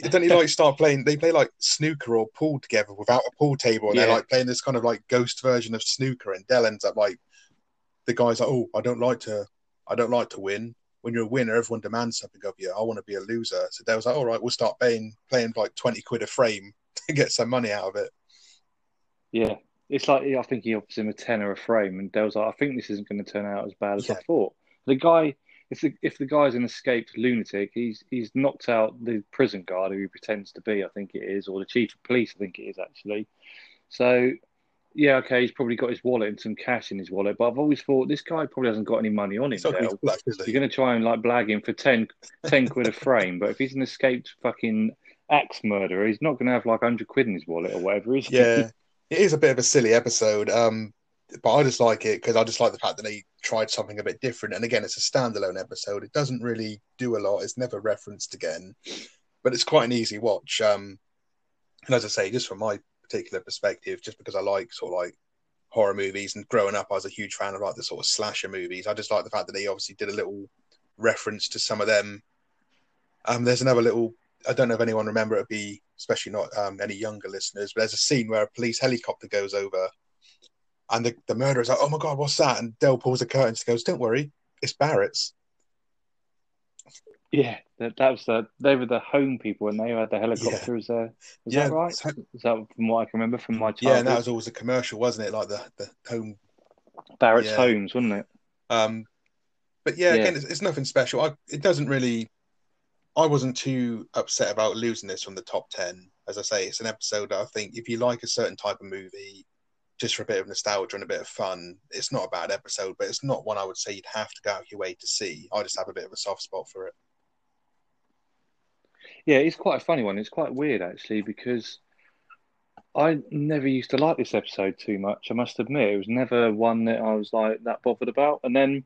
don't he like (laughs) start playing they play like snooker or pool together without a pool table and they're like playing this kind of like ghost version of snooker and Del ends up like the guy's like, Oh, I don't like to I don't like to win. When you're a winner, everyone demands something of you. I want to be a loser. So Del's like, All right, we'll start playing playing like twenty quid a frame (laughs) to get some money out of it. Yeah. it's like I think he offers him a tenner a frame, and Del's like, I think this isn't going to turn out as bad as Yeah. I thought. The guy, if the if the guy's an escaped lunatic, he's he's knocked out the prison guard who he pretends to be. I think it is, or the chief of police. I think it is actually. So. Yeah, okay, he's probably got his wallet and some cash in his wallet, but I've always thought this guy probably hasn't got any money on him. It's not Del. good flush, is it? You're going to try and like blag him for 10, 10 (laughs) quid a frame, but if he's an escaped fucking axe murderer, he's not going to have like 100 quid in his wallet or whatever, is he? Yeah, it is a bit of a silly episode. Um, but I just like it because I just like the fact that they tried something a bit different. And again, it's a standalone episode. It doesn't really do a lot. It's never referenced again, but it's quite an easy watch. Um, and as I say, just from my particular perspective, just because I like sort of like horror movies and growing up, I was a huge fan of like the sort of slasher movies. I just like the fact that they obviously did a little reference to some of them. Um, there's another little I don't know if anyone remember it'd be especially not um, any younger listeners, but there's a scene where a police helicopter goes over and the, the murderer's like, Oh my god, what's that? And Del pulls the curtains and goes, Don't worry, it's Barratt's. Yeah, that, that was the they were the home people and they had the helicopter. Is, uh, is Yeah, that right? so- Is that from what I can remember from my childhood? Yeah, and that was always a commercial, wasn't it? Like the, the home Barratt's yeah. Homes, wasn't it? um but yeah, Yeah. again it's, it's nothing special. I it doesn't really I wasn't too upset about losing this from the top ten. As I say, it's an episode that I think if you like a certain type of movie, just for a bit of nostalgia and a bit of fun, it's not a bad episode, but it's not one I would say you'd have to go out your way to see. I just have a bit of a soft spot for it. Yeah, it's quite a funny one. It's quite weird actually because I never used to like this episode too much. I must admit, it was never one that I was like that bothered about. And then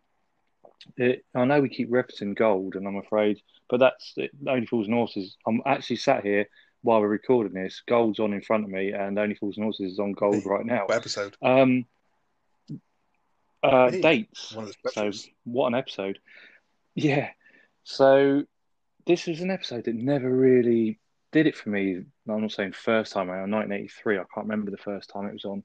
it, I know we keep referencing gold, and I'm afraid, but that's it, Only Fools and Horses. I'm actually sat here while we're recording this. Gold's on in front of me, and Only Fools and Horses is on gold right now. What episode? Um, uh, Hey, dates. One of the So what an episode! Yeah. So this was an episode that never really did it for me. I'm not saying first time around 1983. I can't remember the first time it was on,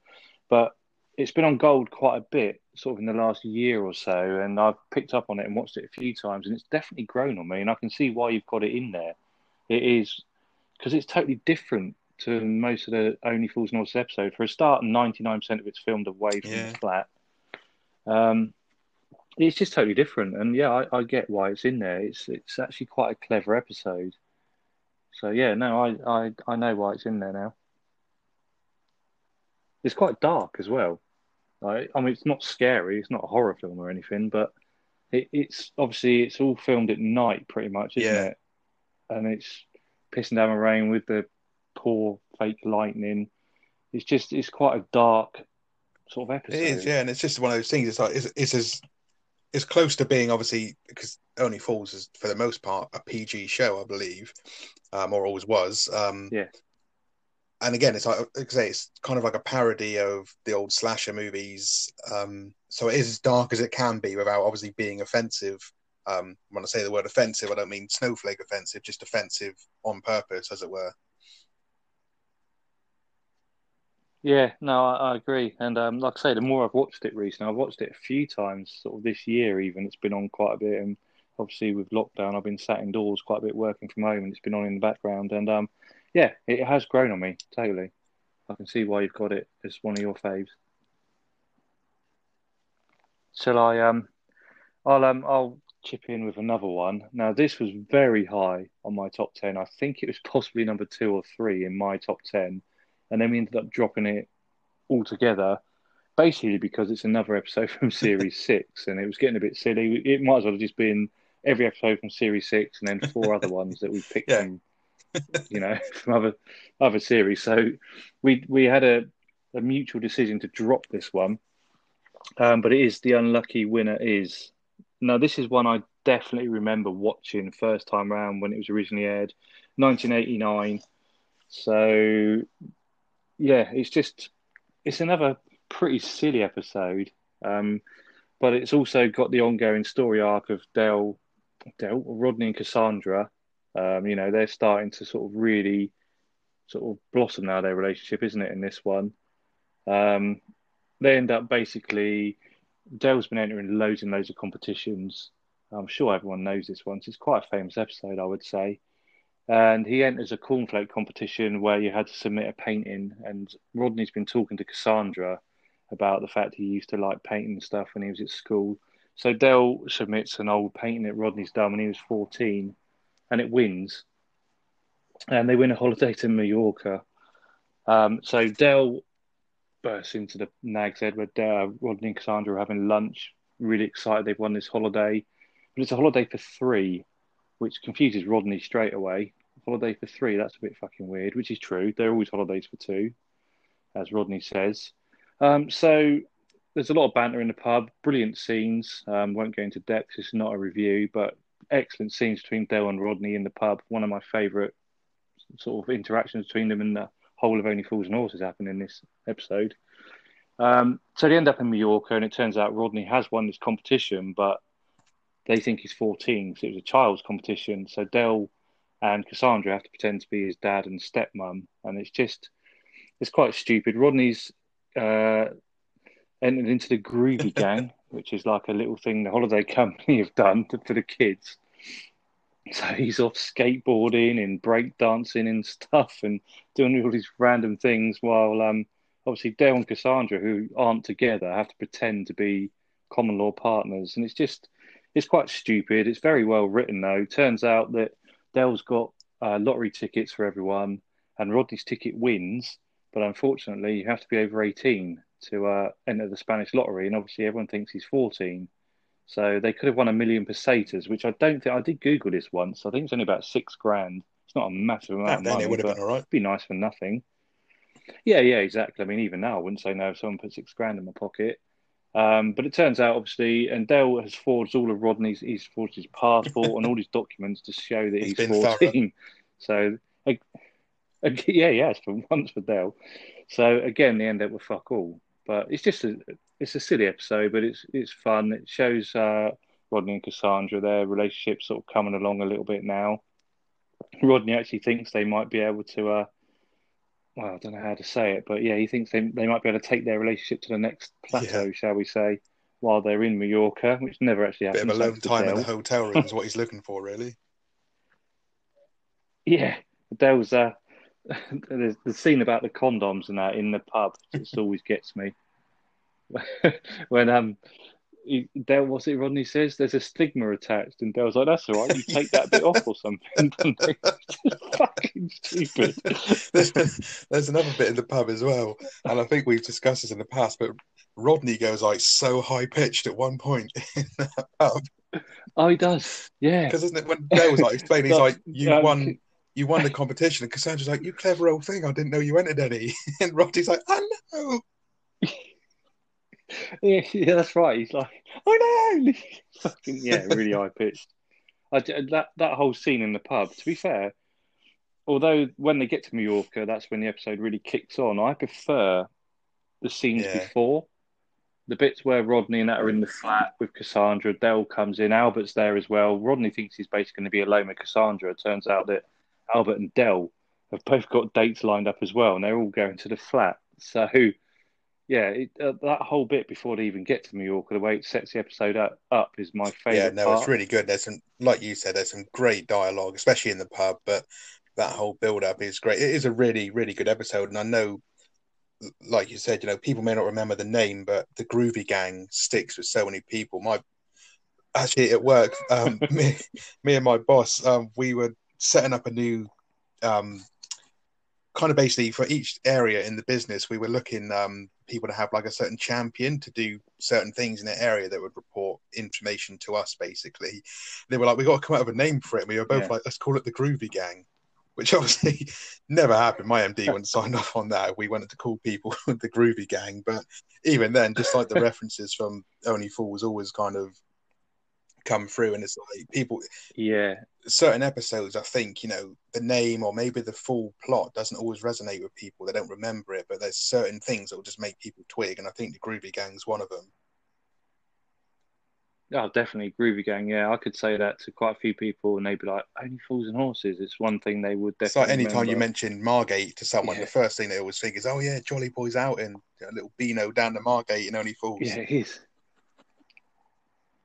but it's been on gold quite a bit, sort of in the last year or so, and I've picked up on it and watched it a few times, and it's definitely grown on me. And I can see why you've got it in there. It is because it's totally different to most of the Only Fools and Horses episode. For a start, 99% of it's filmed away from Yeah. the flat. Um, it's just totally different, and yeah, I, I get why it's in there. It's it's actually quite a clever episode. So yeah, no, I I, I know why it's in there now. It's quite dark as well. Like, I mean, it's not scary. It's not a horror film or anything, but it, it's obviously it's all filmed at night, pretty much, isn't Yeah. it? And it's pissing down the rain with the poor fake lightning. It's just it's quite a dark sort of episode. It is, yeah, and it's just one of those things. It's like it's, it's as it's close to being obviously because Only Fools is for the most part a PG show, I believe, um, or always was. Um, Yeah. And again, it's like, like I say, it's kind of like a parody of the old slasher movies. Um, so it is as dark as it can be without obviously being offensive. Um, when I say the word offensive, I don't mean snowflake offensive, just offensive on purpose, as it were. Yeah, no, I, I agree. And um, like I say, the more I've watched it recently, I've watched it a few times, sort of this year even. It's been on quite a bit, and obviously with lockdown, I've been sat indoors quite a bit, working from home, and it's been on in the background. And um, yeah, it has grown on me totally. I can see why you've got it as one of your faves. Shall I? Um, I'll um, I'll chip in with another one. Now, this was very high on my top ten. I think it was possibly number two or three in my top ten, and then we ended up dropping it altogether, basically because it's another episode from (laughs) series six, and it was getting a bit silly. It might as well have just been every episode from series six, and then four other (laughs) ones that we picked Yeah. from, you know, (laughs) from other other series. So we we had a, a mutual decision to drop this one, um, but it is the unlucky winner is now this is one I definitely remember watching first time round when it was originally aired, 1989. So yeah, it's just it's another pretty silly episode, um, but it's also got the ongoing story arc of Del, Del, Rodney and Cassandra. Um, you know, they're starting to sort of really sort of blossom now their relationship, isn't it? In this one, um, they end up basically Dell's been entering loads and loads of competitions. I'm sure everyone knows this one. It's quite a famous episode, I would say. and he enters a cornflake competition where you had to submit a painting. And Rodney's been talking to Cassandra about the fact he used to like painting stuff when he was at school. So Del submits an old painting that Rodney's done when he was 14, and it wins. And they win a holiday to Mallorca. Um, so Del bursts into the Nag's where uh, Rodney and Cassandra are having lunch, really excited they've won this holiday. But it's a holiday for three, which confuses Rodney straight away. Holiday for three, that's a bit fucking weird, which is true. They're always holidays for two, as Rodney says. Um, so there's a lot of banter in the pub, brilliant scenes. Um, won't go into depth, it's not a review, but excellent scenes between Del and Rodney in the pub. One of my favourite sort of interactions between them and the whole of Only Fools and Horses happen in this episode. Um, so they end up in Mallorca, and it turns out Rodney has won this competition, but they think he's 14, so it was a child's competition. So Del and Cassandra have to pretend to be his dad and stepmom, and it's just it's quite stupid. Rodney's uh, entered into the Groovy (laughs) Gang, which is like a little thing the holiday (laughs) company have done to, for the kids. So he's off skateboarding and breakdancing and stuff and doing all these random things while um, obviously Del and Cassandra, who aren't together, have to pretend to be common law partners. And it's just, it's quite stupid. It's very well written, though. Turns out that Del's got uh, lottery tickets for everyone, and Rodney's ticket wins. But unfortunately, you have to be over 18 to uh, enter the Spanish lottery. And obviously, everyone thinks he's 14. So they could have won a million pesetas, which I don't think I did Google this once. I think it's only about six grand. It's not a massive amount. of then money, it would have been all right. It'd be nice for nothing. Yeah, yeah, exactly. I mean, even now, I wouldn't say no if someone put six grand in my pocket. Um, but it turns out, obviously, and Del has forged all of Rodney's. He's forged his passport and all his (laughs) documents to show that He's he's, been thorough. 14. (laughs) So, like, yeah, yeah, it's for (laughs) once for Del. So again, they end up with fuck all. But it's just a it's a silly episode, but it's it's fun. It shows uh, Rodney and Cassandra their relationship sort of coming along a little bit now. Rodney actually thinks they might be able to. Uh, well, I don't know how to say it, but yeah, he thinks they they might be able to take their relationship to the next plateau, shall we say, while they're in Mallorca, which never actually happens. Bit of alone thanks to time in the hotel room is what he's looking for, really. (laughs) Yeah, there was uh, (laughs) there's the scene about the condoms and that in the pub. Just always gets me. (laughs) when um, he, Del, what's it? Rodney says there's a stigma attached, and Del's like, "That's all right. You take that bit off or something." doesn't he? (laughs) Just fucking stupid. (laughs) there's, there's another bit in the pub as well, and I think we've discussed this in the past, but Rodney goes like so high pitched at one point in that pub Oh, he does. Yeah. because isn't it when Del was like explaining, he's Like, like, "You um, won, you won the competition," and Cassandra's like, "You clever old thing! I didn't know you entered any." And Rodney's like, "I know." (laughs) Yeah, yeah, that's right. He's like, oh no, (laughs) Fucking yeah, really high pitched. I that that whole scene in the pub. To be fair, although when they get to Mallorca, that's when the episode really kicks on. I prefer the scenes Yeah. before. The bits where Rodney and that are in the flat with Cassandra, Del comes in, Albert's there as well. Rodney thinks he's basically going to be alone with Cassandra. It turns out that Albert and Del have both got dates lined up as well, and they're all going to the flat. So, yeah, it, uh, that whole bit before they even get to Mallorca, the way it sets the episode up, up is my favourite Yeah, no, part. it's really good. There's some, like you said, there's some great dialogue, especially in the pub. But that whole build up is great. It is a really, really good episode, and I know, like you said, you know, people may not remember the name, but the Groovy Gang sticks with so many people. My actually at work, um, (laughs) me, me and my boss, um, we were setting up a new, um, kind of basically for each area in the business, we were looking um people to have like a certain champion to do certain things in their area that would report information to us basically. They were like we got to come up with a name for it. And we were both Yeah. like let's call it the groovy gang which (laughs) obviously never happened. My md wouldn't sign off on that. We wanted to call people (laughs) the groovy gang. But even then just like the (laughs) references from only fools always kind of come through and it's like people Yeah, certain episodes, I think, you know, the name or maybe the full plot doesn't always resonate with people. They don't remember it, but there's certain things that will just make people twig. And I think the Groovy Gang's one of them. oh, definitely Groovy Gang. Yeah, I could say that to quite a few people, and they'd be like, "Only fools and horses." It's one thing they would It's like definitely. anytime you remember. mention Margate to someone, Yeah. the first thing they always think is, oh, yeah, Jolly Boy's out in a little Beano down to Margate and Only Fools. Yeah, it is.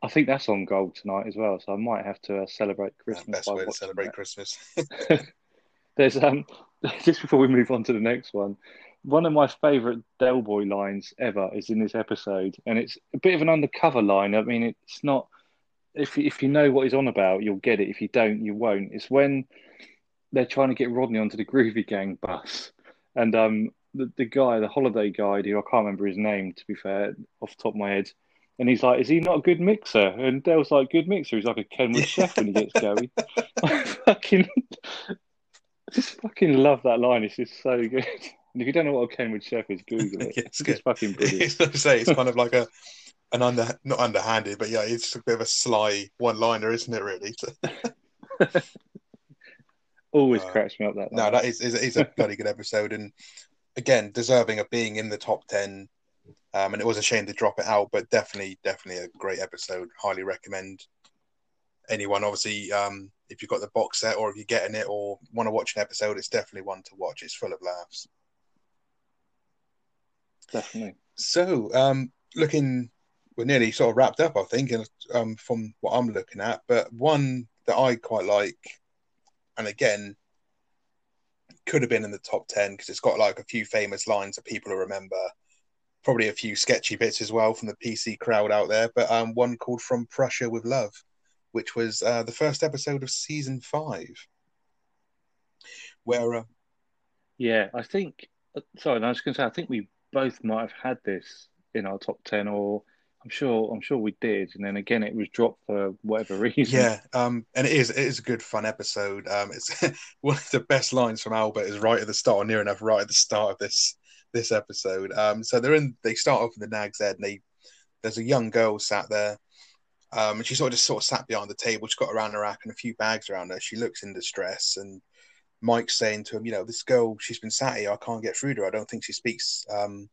I think that's on gold tonight as well, so I might have to uh, celebrate Christmas. Best way to celebrate that. Christmas. (laughs) (laughs) There's um (laughs) just before we move on to the next one, one of my favourite Del Boy lines ever is in this episode, and it's a bit of an undercover line. I mean, it's not if if you know what he's on about, you'll get it. If you don't, you won't. It's when they're trying to get Rodney onto the Groovy Gang bus, and um the, the guy, the holiday guide, who I can't remember his name to be fair, off the top of my head. And he's like, "Is he not a good mixer?" And Del's like, "Good mixer." He's like a Kenwood chef when he gets going. I (laughs) (laughs) fucking, just fucking love that line. It's just so good. And if you don't know what a Kenwood chef is, Google it. (laughs) Yeah, it's it's good. fucking brilliant. It's say, it's kind of like a an under not underhanded, but yeah, it's a bit of a sly one liner, isn't it? Really? Always Uh, cracks me up that. no, that is is, is a bloody good episode, and again, deserving of being in the top ten. Um, and it was a shame to drop it out, but definitely, definitely a great episode. Highly recommend anyone. Obviously, um, if you've got the box set or if you're getting it or want to watch an episode, it's definitely one to watch. It's full of laughs. definitely. So, um, looking, we're nearly sort of wrapped up, I think, and um, from what I'm looking at. But one that I quite like, and again, could have been in the top ten because it's got like a few famous lines that people will remember. Probably a few sketchy bits as well from the PC crowd out there. But um, one called "From Prussia with Love," which was uh, the first episode of season five, where uh, Yeah, I think. Sorry, I was going to say. I think we both might have had this in our top ten, or I'm sure. I'm sure we did, and then again, it was dropped for whatever (laughs) reason. Yeah, um, and it is it is a good fun episode. Um, it's (laughs) one of the best lines from Albert is right at the start, or near enough right at the start of this this episode. Um, so they're in. They start off in the Nag's Head, and they there's a young girl sat there, um, and she sort of just sort of sat behind the table. She's got around her rack and a few bags around her. She looks in distress, and Mike's saying to him, you know, this girl, she's been sat here. I can't get through to her. I don't think she speaks um,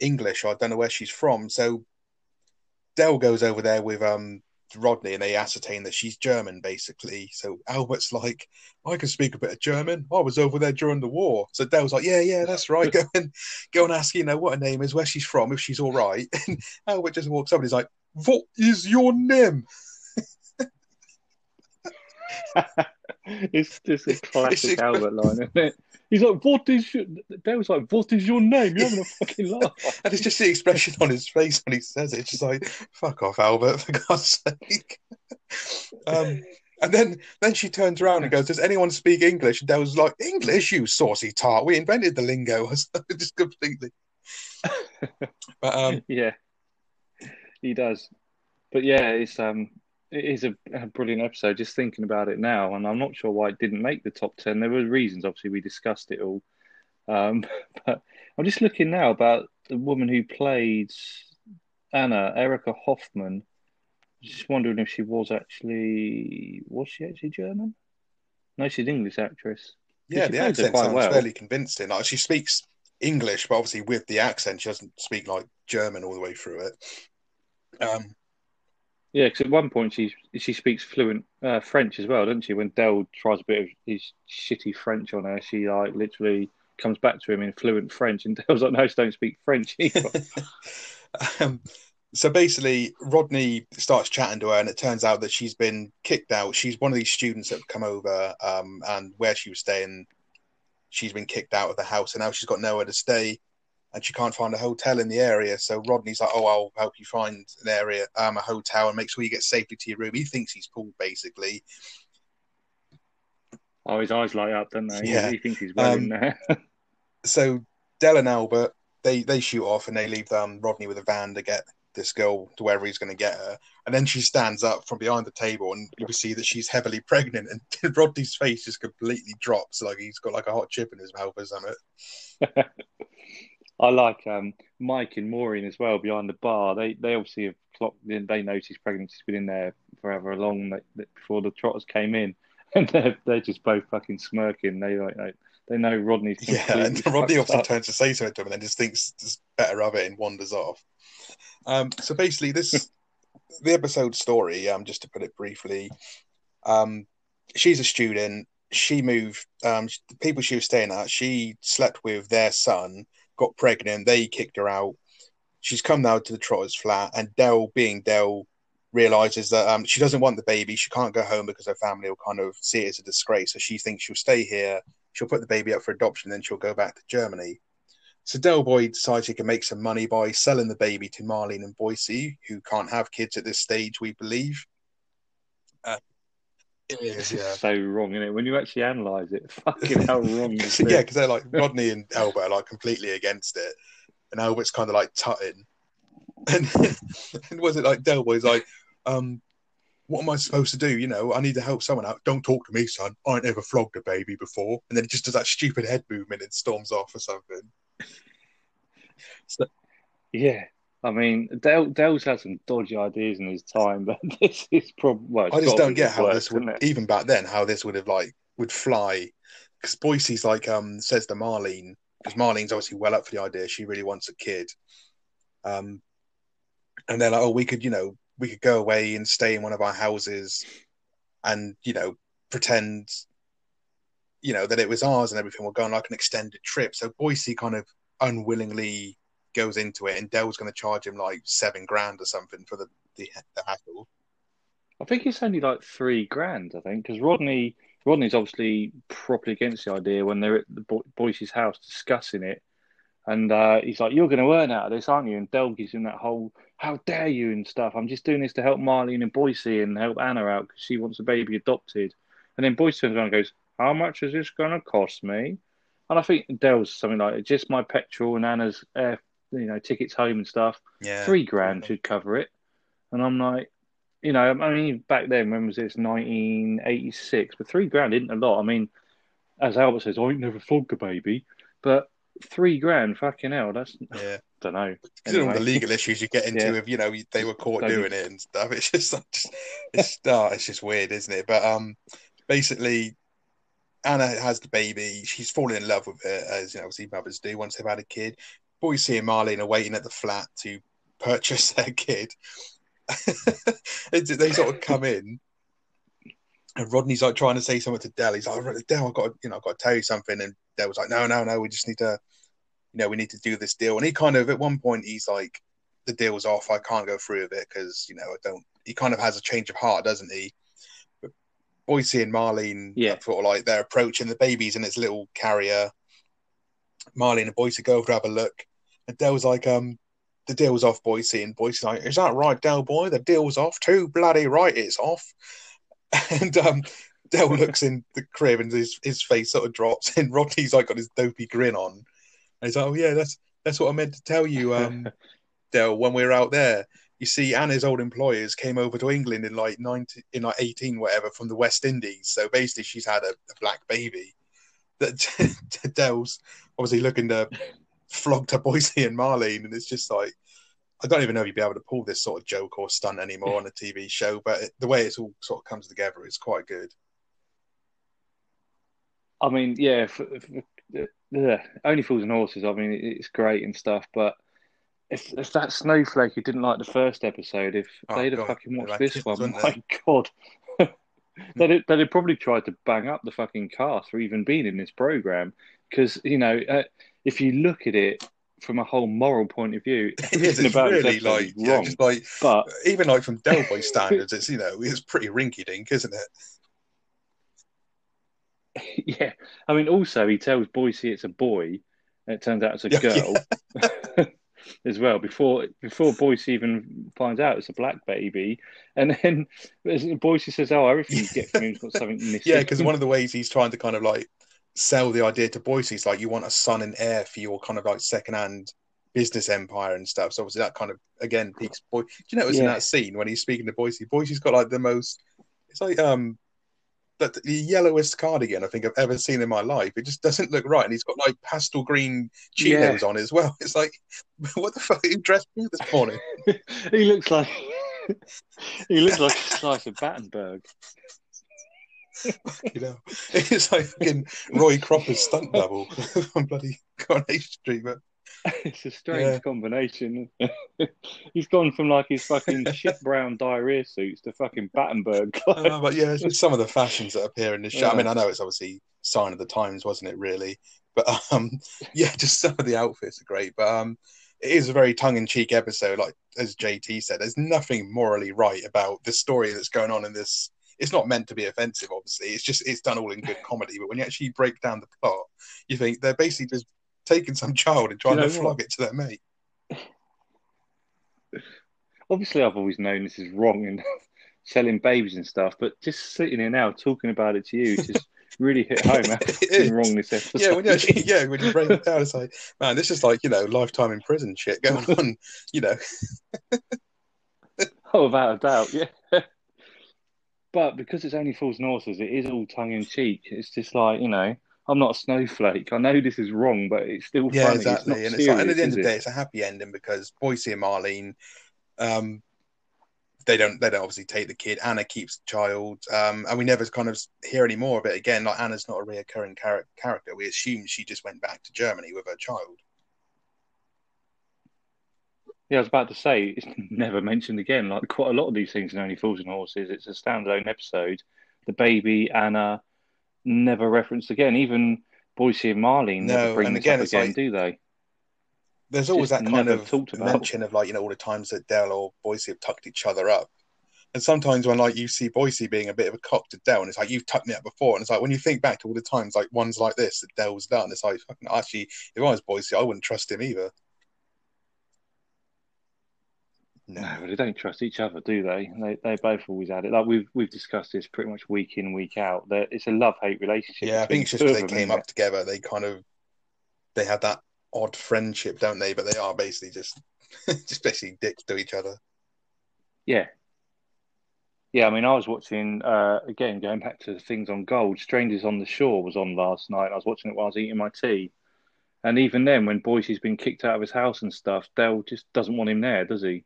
English. I don't know where she's from. So Del goes over there with um, Rodney and they ascertain that she's German, basically. So Albert's like, I can speak a bit of German. I was over there during the war. So Del's like, Yeah, yeah, that's right. (laughs) Go and go and ask, you know, what her name is, where she's from, if she's all right. (laughs) And Albert just walks up and he's like, What is your name? (laughs) it's just a (laughs) classic Albert line, isn't it? He's like, "What is your?" Del was like, "What is your name?" You're having a fucking (laughs) laugh. And it's just the expression on his face when he says it. It's just like, fuck off, Albert, for God's sake. (laughs) um, and then then she turns around and goes, Does anyone speak English? And Del's like, English, you saucy tart. We invented the lingo. just completely. But um, yeah, he does. But yeah, it's um, it is a, a brilliant episode. Just thinking about it now, and I'm not sure why it didn't make the top ten. There were reasons. Obviously, we discussed it all. Um, (laughs) but I'm just looking now about the woman who played Anna, Erica Hoffman. Just wondering if she was actually was she actually German? No, she's an English actress. yeah, she the accent sounds well. fairly convincing. Like she speaks English, but obviously with the accent, she doesn't speak like German all the way through it. Um, Yeah, because at one point she she speaks fluent uh, French as well, doesn't she? When Del tries a bit of his shitty French on her, she like literally comes back to him in fluent French, and (laughs) Del's like, "No, she don't speak French either." (laughs) um, so basically, Rodney starts chatting to her, and it turns out that she's been kicked out. She's one of these students that have come over, um, and where she was staying, she's been kicked out of the house, and now she's got nowhere to stay, and she can't find a hotel in the area. So Rodney's like, "Oh, I'll help you find an area, um, a hotel, and make sure you get safely to your room." He thinks he's cool, basically. oh, his eyes light up, don't they? Yeah. He, thinks he's well in Um, there. (laughs) So Del and Albert they they shoot off, and they leave um, Rodney with a van to get this girl to wherever he's going to get her. And then she stands up from behind the table, and you can see that she's heavily (laughs) pregnant. And (laughs) Rodney's face just completely drops, like he's got like a hot chip in his mouth or something. I like um, Mike and Maureen as well behind the bar. They they obviously have clocked. They noticed pregnancy's been in there forever along that, that before the trotters came in, (laughs) and they're they're just both fucking smirking. They like, like they know Rodney's Yeah, and (laughs) Rodney obviously up. turns to say something to him, and then just thinks just better of it and wanders off. Um, so basically, this (laughs) the episode story. Um, just to put it briefly, um, she's a student. She moved. Um, the people she was staying at, she slept with their son. Got pregnant. They kicked her out. She's come now to the Trotter's flat, and Del, being Del, realizes that um, she doesn't want the baby. She can't go home because her family will kind of see it as a disgrace. So she thinks she'll stay here. She'll put the baby up for adoption, then she'll go back to Germany. So Del Boy decides he can make some money by selling the baby to Marlene and Boycie, who can't have kids at this stage, we believe. It is, yeah. so wrong, isn't it? When you actually analyse it, (laughs) fucking how wrong (laughs) is it? yeah, because they're like Rodney and Albert are like completely against it, and Albert's kind of like tutting. (laughs) And, and was it like Del Boy's like, um, what am I supposed to do? You know, I need to help someone out. Don't talk to me, son. I ain't ever flogged a baby before. And then it just does that stupid head movement and storms off or something. So, yeah, I mean, Del, Del's had some dodgy ideas in his time, (laughs) but this is probably. Well, I just don't get how this would, even back then, how this would have like would fly. Because Boycie's like um says to Marlene, because Marlene's obviously well up for the idea. She really wants a kid. Um, and they're like, oh, we could, you know, we could go away and stay in one of our houses, and you know, pretend, you know, that it was ours and everything. We'll go on like an extended trip. So Boycie kind of unwillingly goes into it, and Del's going to charge him like seven grand or something for the the, the hassle. I think it's only like three grand. I think because Rodney Rodney's obviously properly against the idea when they're at the Bo- Boycie's house discussing it, and uh, he's like, "You're going to earn out of this, aren't you?" And Del gives him that whole "How dare you" and stuff. I'm just doing this to help Marlene and Boycie and help Anna out because she wants a baby adopted. And then Boycie turns around and goes, "How much is this going to cost me?" And I think Del's something like just my petrol and Anna's air you know, tickets home and stuff. Yeah. Three grand should cover it. And I'm like, you know, I mean, back then, when was this? 1986. But three grand isn't a lot. I mean, as Albert says, I ain't never flogged a baby. But three grand, fucking hell, that's. Yeah. (sighs) Don't know. Anyway. All the legal issues you get into yeah. if, you know, they were caught don't doing be... it and stuff. (laughs) It's just, just it's, (laughs) oh, it's just weird, isn't it? But um, basically, Anna has the baby. She's fallen in love with it, as you know, obviously mothers do once they've had a kid. Boycie and Marlene are waiting at the flat to purchase (laughs) their kid. they sort of come in, and Rodney's like trying to say something to Del. He's like, oh, "Del, I got, you know, I got to tell you something." And Del was like, "No, no, no, we just need to, you know, we need to do this deal." And he kind of, at one point, he's like, "The deal's off. I can't go through with it because, you know, I don't." He kind of has a change of heart, doesn't he? But Boycie and Marlene, yeah, sort of like they're approaching the babies in its little carrier. Marlene and Boycie go over to have a look, and was like, um, the deal's off, Boycie. And Boycie's like, is that right, Del boy? The deal's off. Too bloody right, it's off. (laughs) And um, Del looks in the crib and his, his face sort of drops. (laughs) And Rodney's like got his dopey grin on. And he's like, oh, yeah, that's that's what I meant to tell you, um, (laughs) Del, when we were out there. You see, Anna's old employers came over to England in like 19, in like 18, whatever, from the West Indies. So basically, she's had a, a black baby. That Del's obviously looking to flogged to Boycie and Marlene, and it's just like I don't even know if you'd be able to pull this sort of joke or stunt anymore on a TV show, but it, the way it's all sort of comes together is quite good. I mean, yeah, for, for, only fools and horses. I mean, it's great and stuff, but if if that snowflake who didn't like the first episode, if oh, they'd have God, fucking watched this one, (laughs) my they? God, (laughs) they'd, they'd probably tried to bang up the fucking cast for even being in this program because you know. Uh, if you look at it from a whole moral point of view, (laughs) it is it's really like wrong. Yeah, just like but even like from Del Boy (laughs) standards, it's you know it's pretty rinky dink, isn't it? (laughs) yeah, I mean, also he tells Boycie it's a boy, and it turns out it's a girl. Yeah. as well before before Boycie even finds out it's a black baby, and then Boycie says, "Oh, everything you get from him's got something missing." yeah, because one of the ways he's trying to kind of like sell the idea to Boycie. It's like you want a son and heir for your kind of like secondhand business empire and stuff. So obviously that kind of again peaks boy. Do you know it was yeah. in that scene when he's speaking to Boycie? Boycie's got like the most. It's like um, but the yellowest cardigan I think I've ever seen in my life. It just doesn't look right, and he's got like pastel green chinos yeah. on as well. (laughs) It's like, (laughs) what the fuck? You dressed me this morning? (laughs) he looks like he looks like a slice of Battenberg (laughs) you know, it's like fucking Roy Cropper's stunt (laughs) double (laughs) on bloody Coronation Street. But it's a strange yeah. combination. He's gone from like his fucking shit brown diarrhea suits to fucking Battenberg. Uh, but yeah, it's just some of the fashions that appear in this show. Yeah. I mean, I know it's obviously sign of the times, wasn't it? Really, but um, yeah, just some of the outfits are great. But um, it is a very tongue-in-cheek episode. Like as JT said, there's nothing morally right about the story that's going on in this. It's not meant to be offensive, obviously. It's just it's done all in good comedy. But when you actually break down the plot, you think they're basically just taking some child and trying You know to flog it to their mate. (laughs) Obviously, I've always known this is wrong and (laughs) selling babies and stuff, but just sitting here now talking about it to you (laughs) just really hit home It wrong this episode. Yeah, when you actually, yeah, when you break it down, it's like, man, this is like you know, lifetime in prison shit going on. You know, Oh, without a doubt, yeah. But because it's only fools and horses, it is all tongue in cheek. It's just like you know, I'm not a snowflake. I know this is wrong, but it's still yeah, funny. exactly. It's and not it's like, and at the end of the day, it's a happy ending because Boycie and Marlene, um, they don't, they don't obviously take the kid. Anna keeps the child, um, and we never kind of hear any more of it again. Like Anna's not a reoccurring char- character. We assume she just went back to Germany with her child. Yeah, I was about to say it's (laughs) never mentioned again. Like quite a lot of these things in Only Fools and Horses, it's a standalone episode. The baby Anna never referenced again. Even Boycie and Marlene No, never bring this again, up again, like- do they? There's always that kind of talked about. mention of like you know all the times that Del or Boycie have tucked each other up. And sometimes when like you see Boycie being a bit of a cock to Del, and it's like you've tucked me up before, and it's like when you think back to all the times like ones like this that Del's done, it's like fucking actually if I was Boycie, I wouldn't trust him either. No, they don't trust each other, do they? They they both always had it. Like we've we've discussed this pretty much week in week out. That it's a love hate relationship. Yeah, I think it's just because they them, came up together. They kind of they had that odd friendship, don't they? But they are basically just (laughs) just basically dicks to each other. Yeah. Yeah, I mean, I was watching uh, again, going back to things on Gold. Strangers on the Shore was on last night. I was watching it while I was eating my tea, and even then, when Boycie's been kicked out of his house and stuff, Del just doesn't want him there, does he?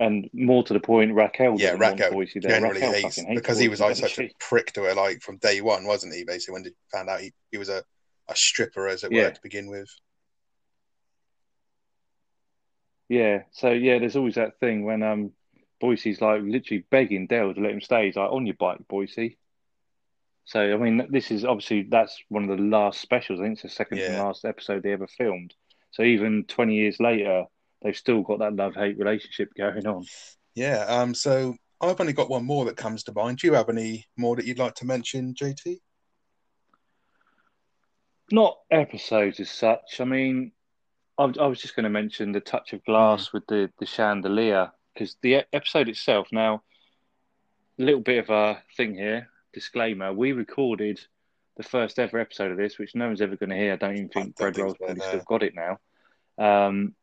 And more to the point, Raquel Yeah, Raquel Boycie there. generally Raquel because he was like such a prick to her like from day one, wasn't he? Basically, when he found out he, he was a, a stripper, as it Yeah. were, to begin with. Yeah, so yeah, there's always that thing when um Boycie's like literally begging Del to let him stay. He's like, on your bike, Boycie. So I mean, this is obviously that's one of the last specials. I think it's the second Yeah. last episode they ever filmed. So even 20 years later, they've still got that love hate relationship going on. Yeah. Um. So I've only got one more that comes to mind. Do you have any more that you'd like to mention, JT? Not episodes as such. I mean, I, I was just going to mention the touch of glass with the the chandelier because the episode itself. Now, a little bit of a thing here. Disclaimer: We recorded the first ever episode of this, which no one's ever going to hear. I don't even think don't Bread Roll's probably still got it now. Um,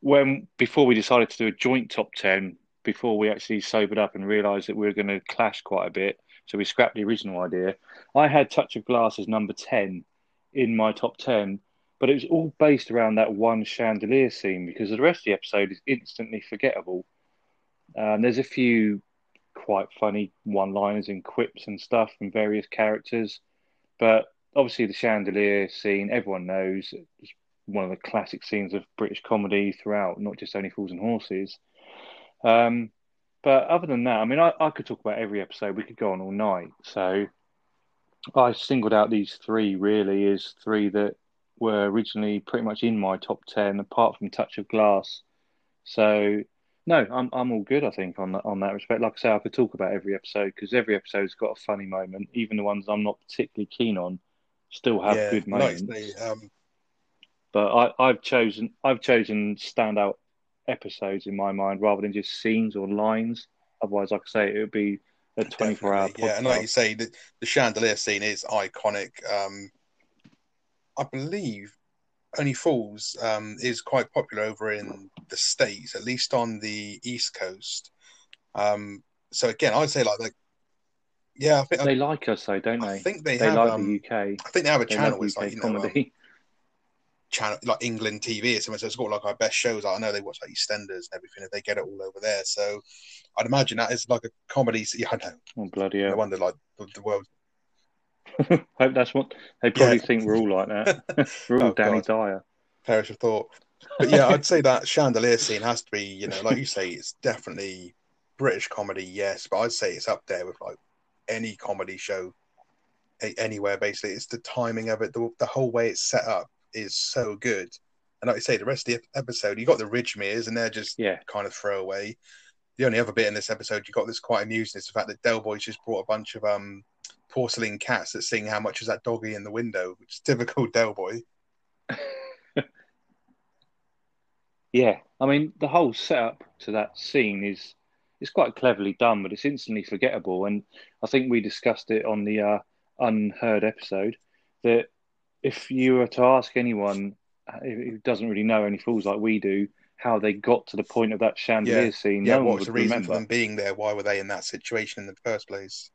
when before we decided to do a joint top ten, before we actually sobered up and realised that we were going to clash quite a bit, so we scrapped the original idea. I had Touch of Glass as number ten in my top ten, but it was all based around that one chandelier scene because the rest of the episode is instantly forgettable. Um, there's a few quite funny one-liners and quips and stuff from various characters, but obviously the chandelier scene everyone knows is one of the classic scenes of British comedy throughout, not just only Fools and Horses. Um, but other than that, I mean, I, I could talk about every episode. We could go on all night. So I singled out these three really as three that were originally pretty much in my top ten, apart from Touch of Glass. So no, I'm I'm all good. I think on that on that respect. Like I say, I could talk about every episode because every episode's got a funny moment. Even the ones I'm not particularly keen on still have yeah. good moments. say, um, But I, I've chosen I've chosen standout episodes in my mind rather than just scenes or lines. Otherwise, like I say, it would be a 24 hour podcast. Yeah, and like you say, the, the chandelier scene is iconic. Um, I believe Only Fools um, is quite popular over in the States, at least on the East Coast. Um, so again, I'd say like, like yeah, I think they like us, though, don't they? I think they, They have like um, the UK. I think they have a They channel. It's like you know, um, comedy. Channel like England TV or something. So it's got like our best shows. I know they watch like EastEnders and everything. If they get it all over there, so I'd imagine that is like a comedy. Yeah, I know. oh bloody No hell! wonder like the, the world. (laughs) Hope that's what they probably Yeah. think we're all like that. (laughs) we're all Oh, Danny God. Dyer. perish of thought. But yeah, I'd say that chandelier scene has to be, you know, like you say, it's definitely British comedy, yes, but I'd say it's up there with like any comedy show anywhere. Basically, it's the timing of it, the, the whole way it's set up is so good. And like you say, the rest of the episode, you got the Ridgemeres, and they're just Yeah. kind of throwaway. The only other bit in this episode you got that's quite amusing is the fact that Del Boy's just brought a bunch of um porcelain cats that sing "How much is that doggy in the window?" which is typical (laughs) Del Boy. (laughs) Yeah, I mean the whole setup to that scene is is quite cleverly done, but it's instantly forgettable. And I think we discussed it on the uh, unheard episode that if you were to ask anyone uh, who doesn't really know any fools like we do how they got to the point of that chandelier Yeah. scene, Yeah, no what was the reason remember. for them being there? Why were they in that situation in the first place?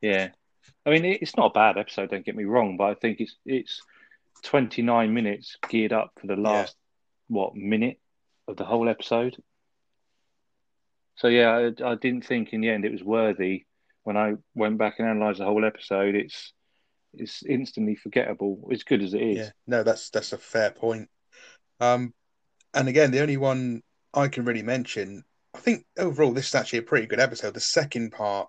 Yeah, I mean it's not a bad episode. Don't get me wrong, but I think it's it's twenty nine minutes geared up for the last what minute of the whole episode. So yeah, I, I didn't think in the end it was worthy. When I went back and analysed the whole episode, it's it's instantly forgettable. As good as it is. Yeah, no, that's that's a fair point. Um, and again, the only one I can really mention, I think overall this is actually a pretty good episode. The second part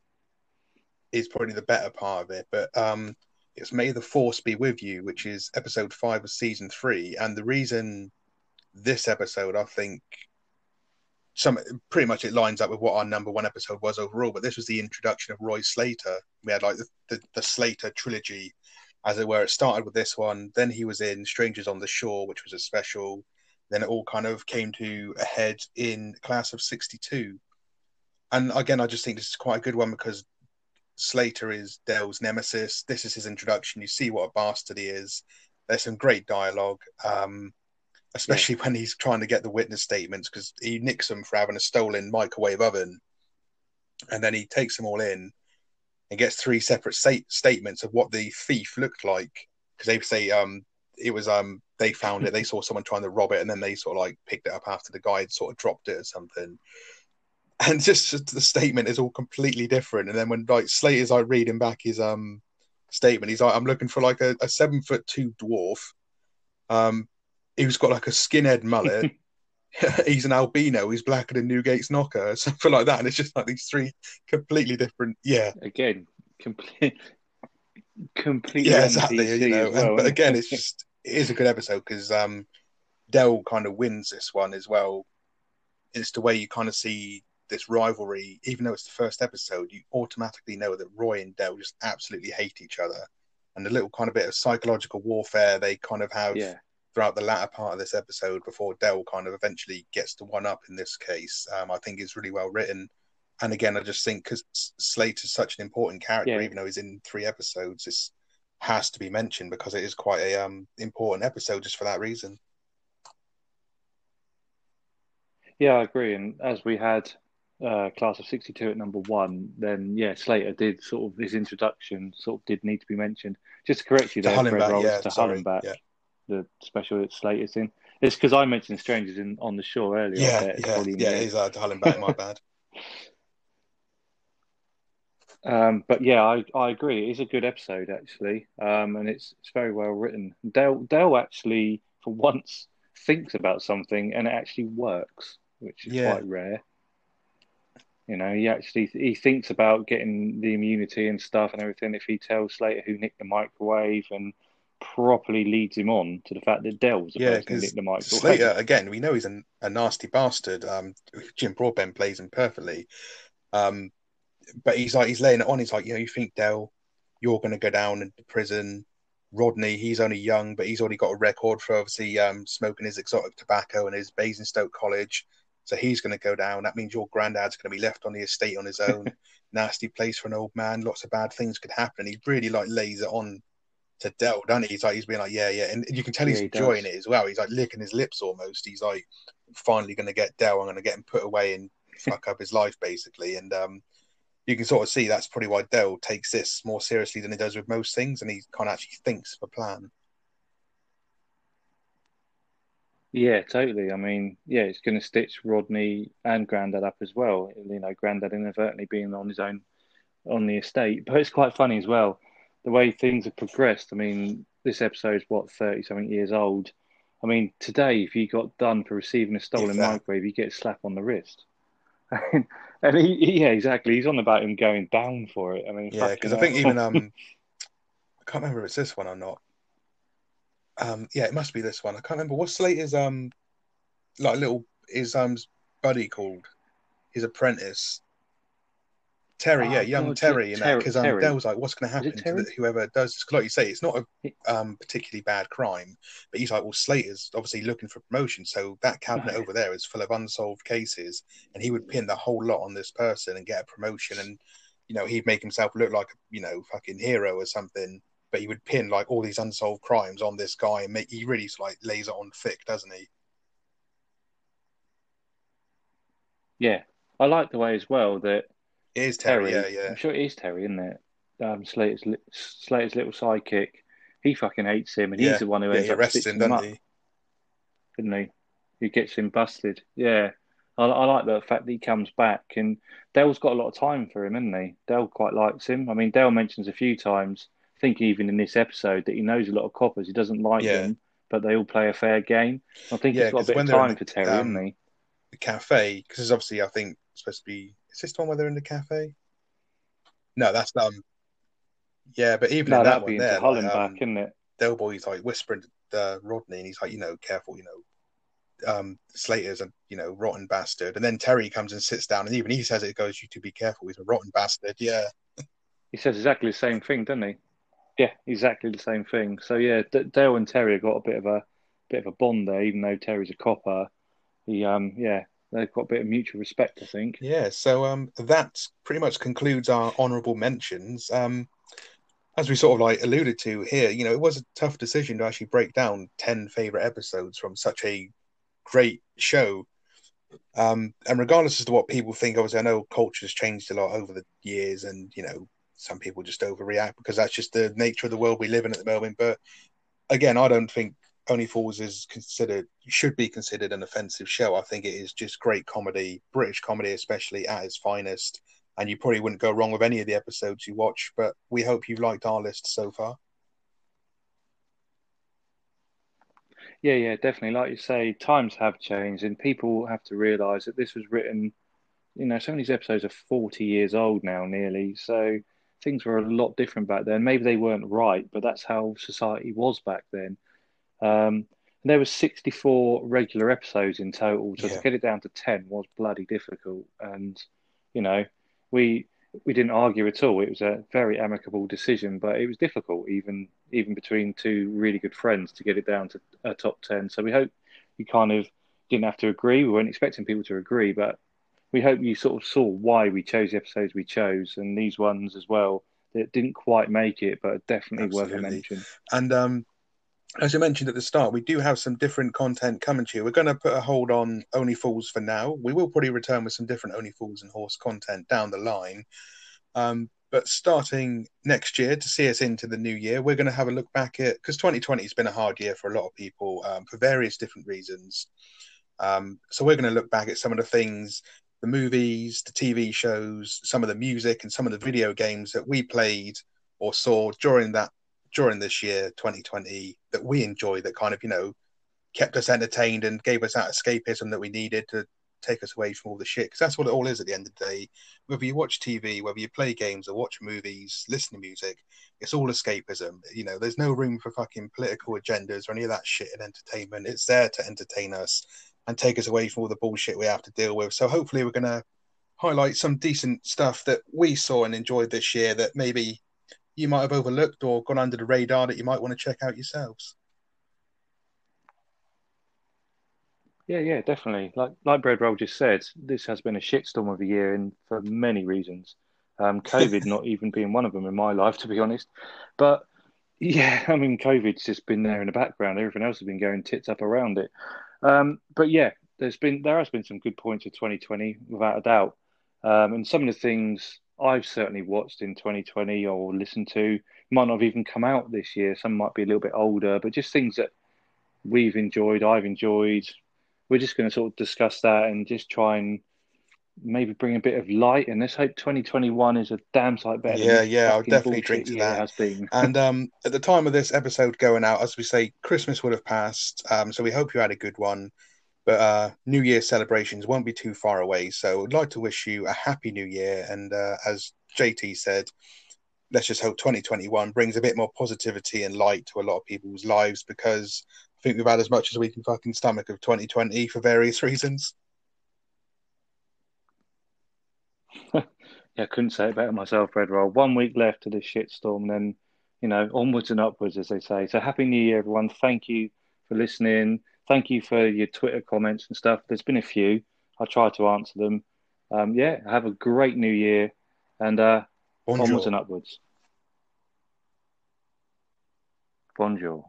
is probably the better part of it, but um, it's May the Force be with you, which is episode five of season three, and the reason this episode, I think, some pretty much it lines up with what our number one episode was overall. But this was the introduction of Roy Slater. We had like the the, the Slater trilogy as it were. It started with this one, then he was in Strangers on the Shore, which was a special. Then it all kind of came to a head in Class of '62. And again, I just think this is quite a good one because Slater is Del's nemesis. This is his introduction. You see what a bastard he is. There's some great dialogue, um, especially when he's trying to get the witness statements because he nicks them for having a stolen microwave oven. And then he takes them all in and gets three separate sta- statements of what the thief looked like. Because they say um it was um they found it. They saw someone trying to rob it and then they sort of like picked it up after the guy had sort of dropped it or something. (laughs) And just, just the statement is all completely different. And then when like Slater's like reading back his um statement he's like I'm looking for like a, a seven foot two dwarf um who's got like a skinhead mullet. (laughs) (laughs) He's an albino. He's blacker than Newgate's knocker or something like that. And it's just like these three completely different yeah. Again, complete, completely yeah, exactly. You know, well, but again, it's just it is a good episode because um, Del kind of wins this one as well. It's the way you kind of see this rivalry, even though it's the first episode, you automatically know that Roy and Del just absolutely hate each other, and the little kind of bit of psychological warfare they kind of have yeah, throughout the latter part of this episode before Del kind of eventually gets to one up in this case, um, I think is really well written. And again, I just think because Slate is such an important character, Yeah. even though he's in three episodes, this has to be mentioned because it is quite a um, important episode just for that reason. yeah, I agree. And as we had uh, Class of '62 at number one, then yeah, Slater did sort of his introduction sort of did need to be mentioned. Just to correct you To there, Fred Rolls, yeah, to sorry, Hull and Back, yeah. The special that Slater's in. It's because I mentioned Strangers in on the Shore earlier. Yeah, yeah, yeah. He's uh, Hull and Back, my bad. (laughs) Um, but yeah, I, I agree. It is a good episode actually, um, and it's it's very well written. Del Del actually, for once, thinks about something and it actually works, which is Yeah. quite rare. You know, he actually he thinks about getting the immunity and stuff and everything. If he tells Slater who nicked the microwave and properly leads him on to the fact that Del was the Yeah, person who the microwave. Slater again, we know he's an, a nasty bastard. Um, Jim Broadbent plays him perfectly. Um, but he's like he's laying it on. He's like, you know, you think Del, you're going to go down into prison. Rodney, he's only young, but he's already got a record for obviously um, smoking his exotic tobacco and his Basingstoke College. So he's going to go down. That means your granddad's going to be left on the estate on his own. (laughs) Nasty place for an old man. Lots of bad things could happen. And He really like lays it on to Del, doesn't he? He's like he's being like, yeah, yeah, and you can tell he's Yeah, he enjoying does. it as well. He's like licking his lips almost. He's like finally going to get Del. I'm going to get him put away and (laughs) fuck up his life basically. And um, you can sort of see that's probably why Del takes this more seriously than he does with most things, and he kind of actually thinks of a plan. Yeah, totally. I mean, yeah, it's going to stitch Rodney and Grandad up as well. You know, Grandad inadvertently being on his own on the estate. But it's quite funny as well, the way things have progressed. I mean, this episode's what, 30 something years old. I mean, today, if you got done for receiving a stolen that. microwave, you get a slap on the wrist. (laughs) and he, he- yeah, exactly. He's on about him going down for it. I mean, Yeah, because I think even um, (laughs) I can't remember if it's this one or not. um, yeah, it must be this one. I can't remember what's Slater's um, like little his um buddy called his apprentice. Terry, Oh, yeah, young God, Terry, and that because um, Terry. Del was like, "What's going to happen to the, whoever does this?" 'Cause like you say, it's not a um, particularly bad crime, but he's like, "Well, Slater's obviously looking for promotion, so that cabinet Right. over there is full of unsolved cases, and he would pin the whole lot on this person and get a promotion, and you know, he'd make himself look like a you know fucking hero or something." But he would pin like all these unsolved crimes on this guy, and make he really like lays it on thick, doesn't he? Yeah, I like the way as well that It is Terry, Terry. yeah, yeah. I'm sure it is Terry, isn't it? Um, Slater's li- Slater's little sidekick. He fucking hates him, and Yeah. he's the one who Yeah, ends he up arrests him, doesn't up, he? doesn't he? Who gets him busted? Yeah, I, I like the fact that he comes back, and Del's got a lot of time for him, hasn't he? Del quite likes him. I mean, Dale mentions a few times. I think even in this episode that he knows a lot of coppers. He doesn't like Yeah. them, but they all play a fair game. I think Yeah, he's got a bit of time the- for Terry, um, hasn't he? The cafe, because it's obviously I think supposed to be. Is this the one where they're in the cafe? No, that's um. Yeah, but even No, in that one there, Hull like, and um, back, isn't it? Del Boy's like whispering to uh, Rodney, and he's like, you know, careful, you know, um, Slater's a you know rotten bastard, and then Terry comes and sits down, and even he says it goes, you to be careful, he's a rotten bastard. Yeah, He says exactly the same thing, doesn't he? Yeah, exactly the same thing. So yeah, D- Del and Terry have got a bit of a bit of a bond there, even though Terry's a copper. He um yeah, they've got a bit of mutual respect, I think. yeah. So um, that pretty much concludes our honourable mentions. Um, as we sort of like alluded to here, you know, it was a tough decision to actually break down 10 favorite episodes from such a great show. Um, and regardless as to what people think, obviously, I know culture's changed a lot over the years, and you know, some people just overreact because that's just the nature of the world we live in at the moment. But again, I don't think Only Fools is considered should be considered an offensive show. I think it is just great comedy, British comedy, especially at its finest. And you probably wouldn't go wrong with any of the episodes you watch. But we hope you've liked our list so far. Yeah, yeah, definitely. Like you say, times have changed, and people have to realise that this was written. You know, some of these episodes are forty years old now, nearly. So things were a lot different back then. Maybe they weren't right, but that's how society was back then. Um, and there were sixty-four regular episodes in total, so Yeah. to get it down to ten was bloody difficult. And you know, we we didn't argue at all. It was a very amicable decision, but it was difficult, even even between two really good friends, to get it down to a top ten. So we hope you kind of didn't have to agree. We weren't expecting people to agree, but we hope you sort of saw why we chose the episodes we chose, and these ones as well that didn't quite make it, but are definitely worth a mention. And um, as I mentioned at the start, we do have some different content coming to you. We're going to put a hold on Only Fools for now. We will probably return with some different Only Fools and Horse content down the line. Um, but starting next year to see us into the new year, we're going to have a look back at because 2020 has been a hard year for a lot of people um, for various different reasons. Um, so we're going to look back at some of the things, the movies, the TV shows, some of the music, and some of the video games that we played or saw during that during this year 2020 that we enjoyed that kind of you know kept us entertained and gave us that escapism that we needed to take us away from all the shit. Because that's what it all is at the end of the day. Whether you watch tv whether you play games or watch movies listen to music it's all escapism. You know there's no room for fucking political agendas or any of that shit in entertainment. It's there to entertain us and take us away from all the bullshit we have to deal with. So hopefully we're going to highlight some decent stuff that we saw and enjoyed this year that maybe you might have overlooked or gone under the radar that you might want to check out yourselves. Yeah, yeah, definitely. Like like Bread Roll just said, this has been a shitstorm of a year, and for many reasons. Um, (laughs) COVID not even being one of them in my life, to be honest. But yeah, (laughs) I mean, COVID's just been there in the background. Everything else has been going tits up around it. Um, but yeah, there's been there has been some good points of 2020, without a doubt. Um, and some of the things I've certainly watched in 2020 or listened to might not have even come out this year. Some might be a little bit older, but just things that we've enjoyed, I've enjoyed. We're just going to sort of discuss that and just try and maybe bring a bit of light. And let's hope 2021 is a damn sight better. Yeah, yeah, I'll definitely drink to that. (laughs) And um, at the time of this episode going out, as we say, Christmas would have passed. Um, so we hope you had a good one. But uh, New Year celebrations won't be too far away. So I'd like to wish you a happy New Year. And uh, as JT said, let's just hope 2021 brings a bit more positivity and light to a lot of people's lives because I think we've had as much as we can fucking stomach of 2020 for various (laughs) reasons. (laughs) yeah, I couldn't say it better myself, Red Roll. One week left of this shitstorm, then you know, onwards and upwards, as they say. So happy New Year, everyone. Thank you for listening. Thank you for your Twitter comments and stuff. There's been a few. I try to answer them. Um, yeah, have a great New Year and uh, onwards and upwards. Bonjour.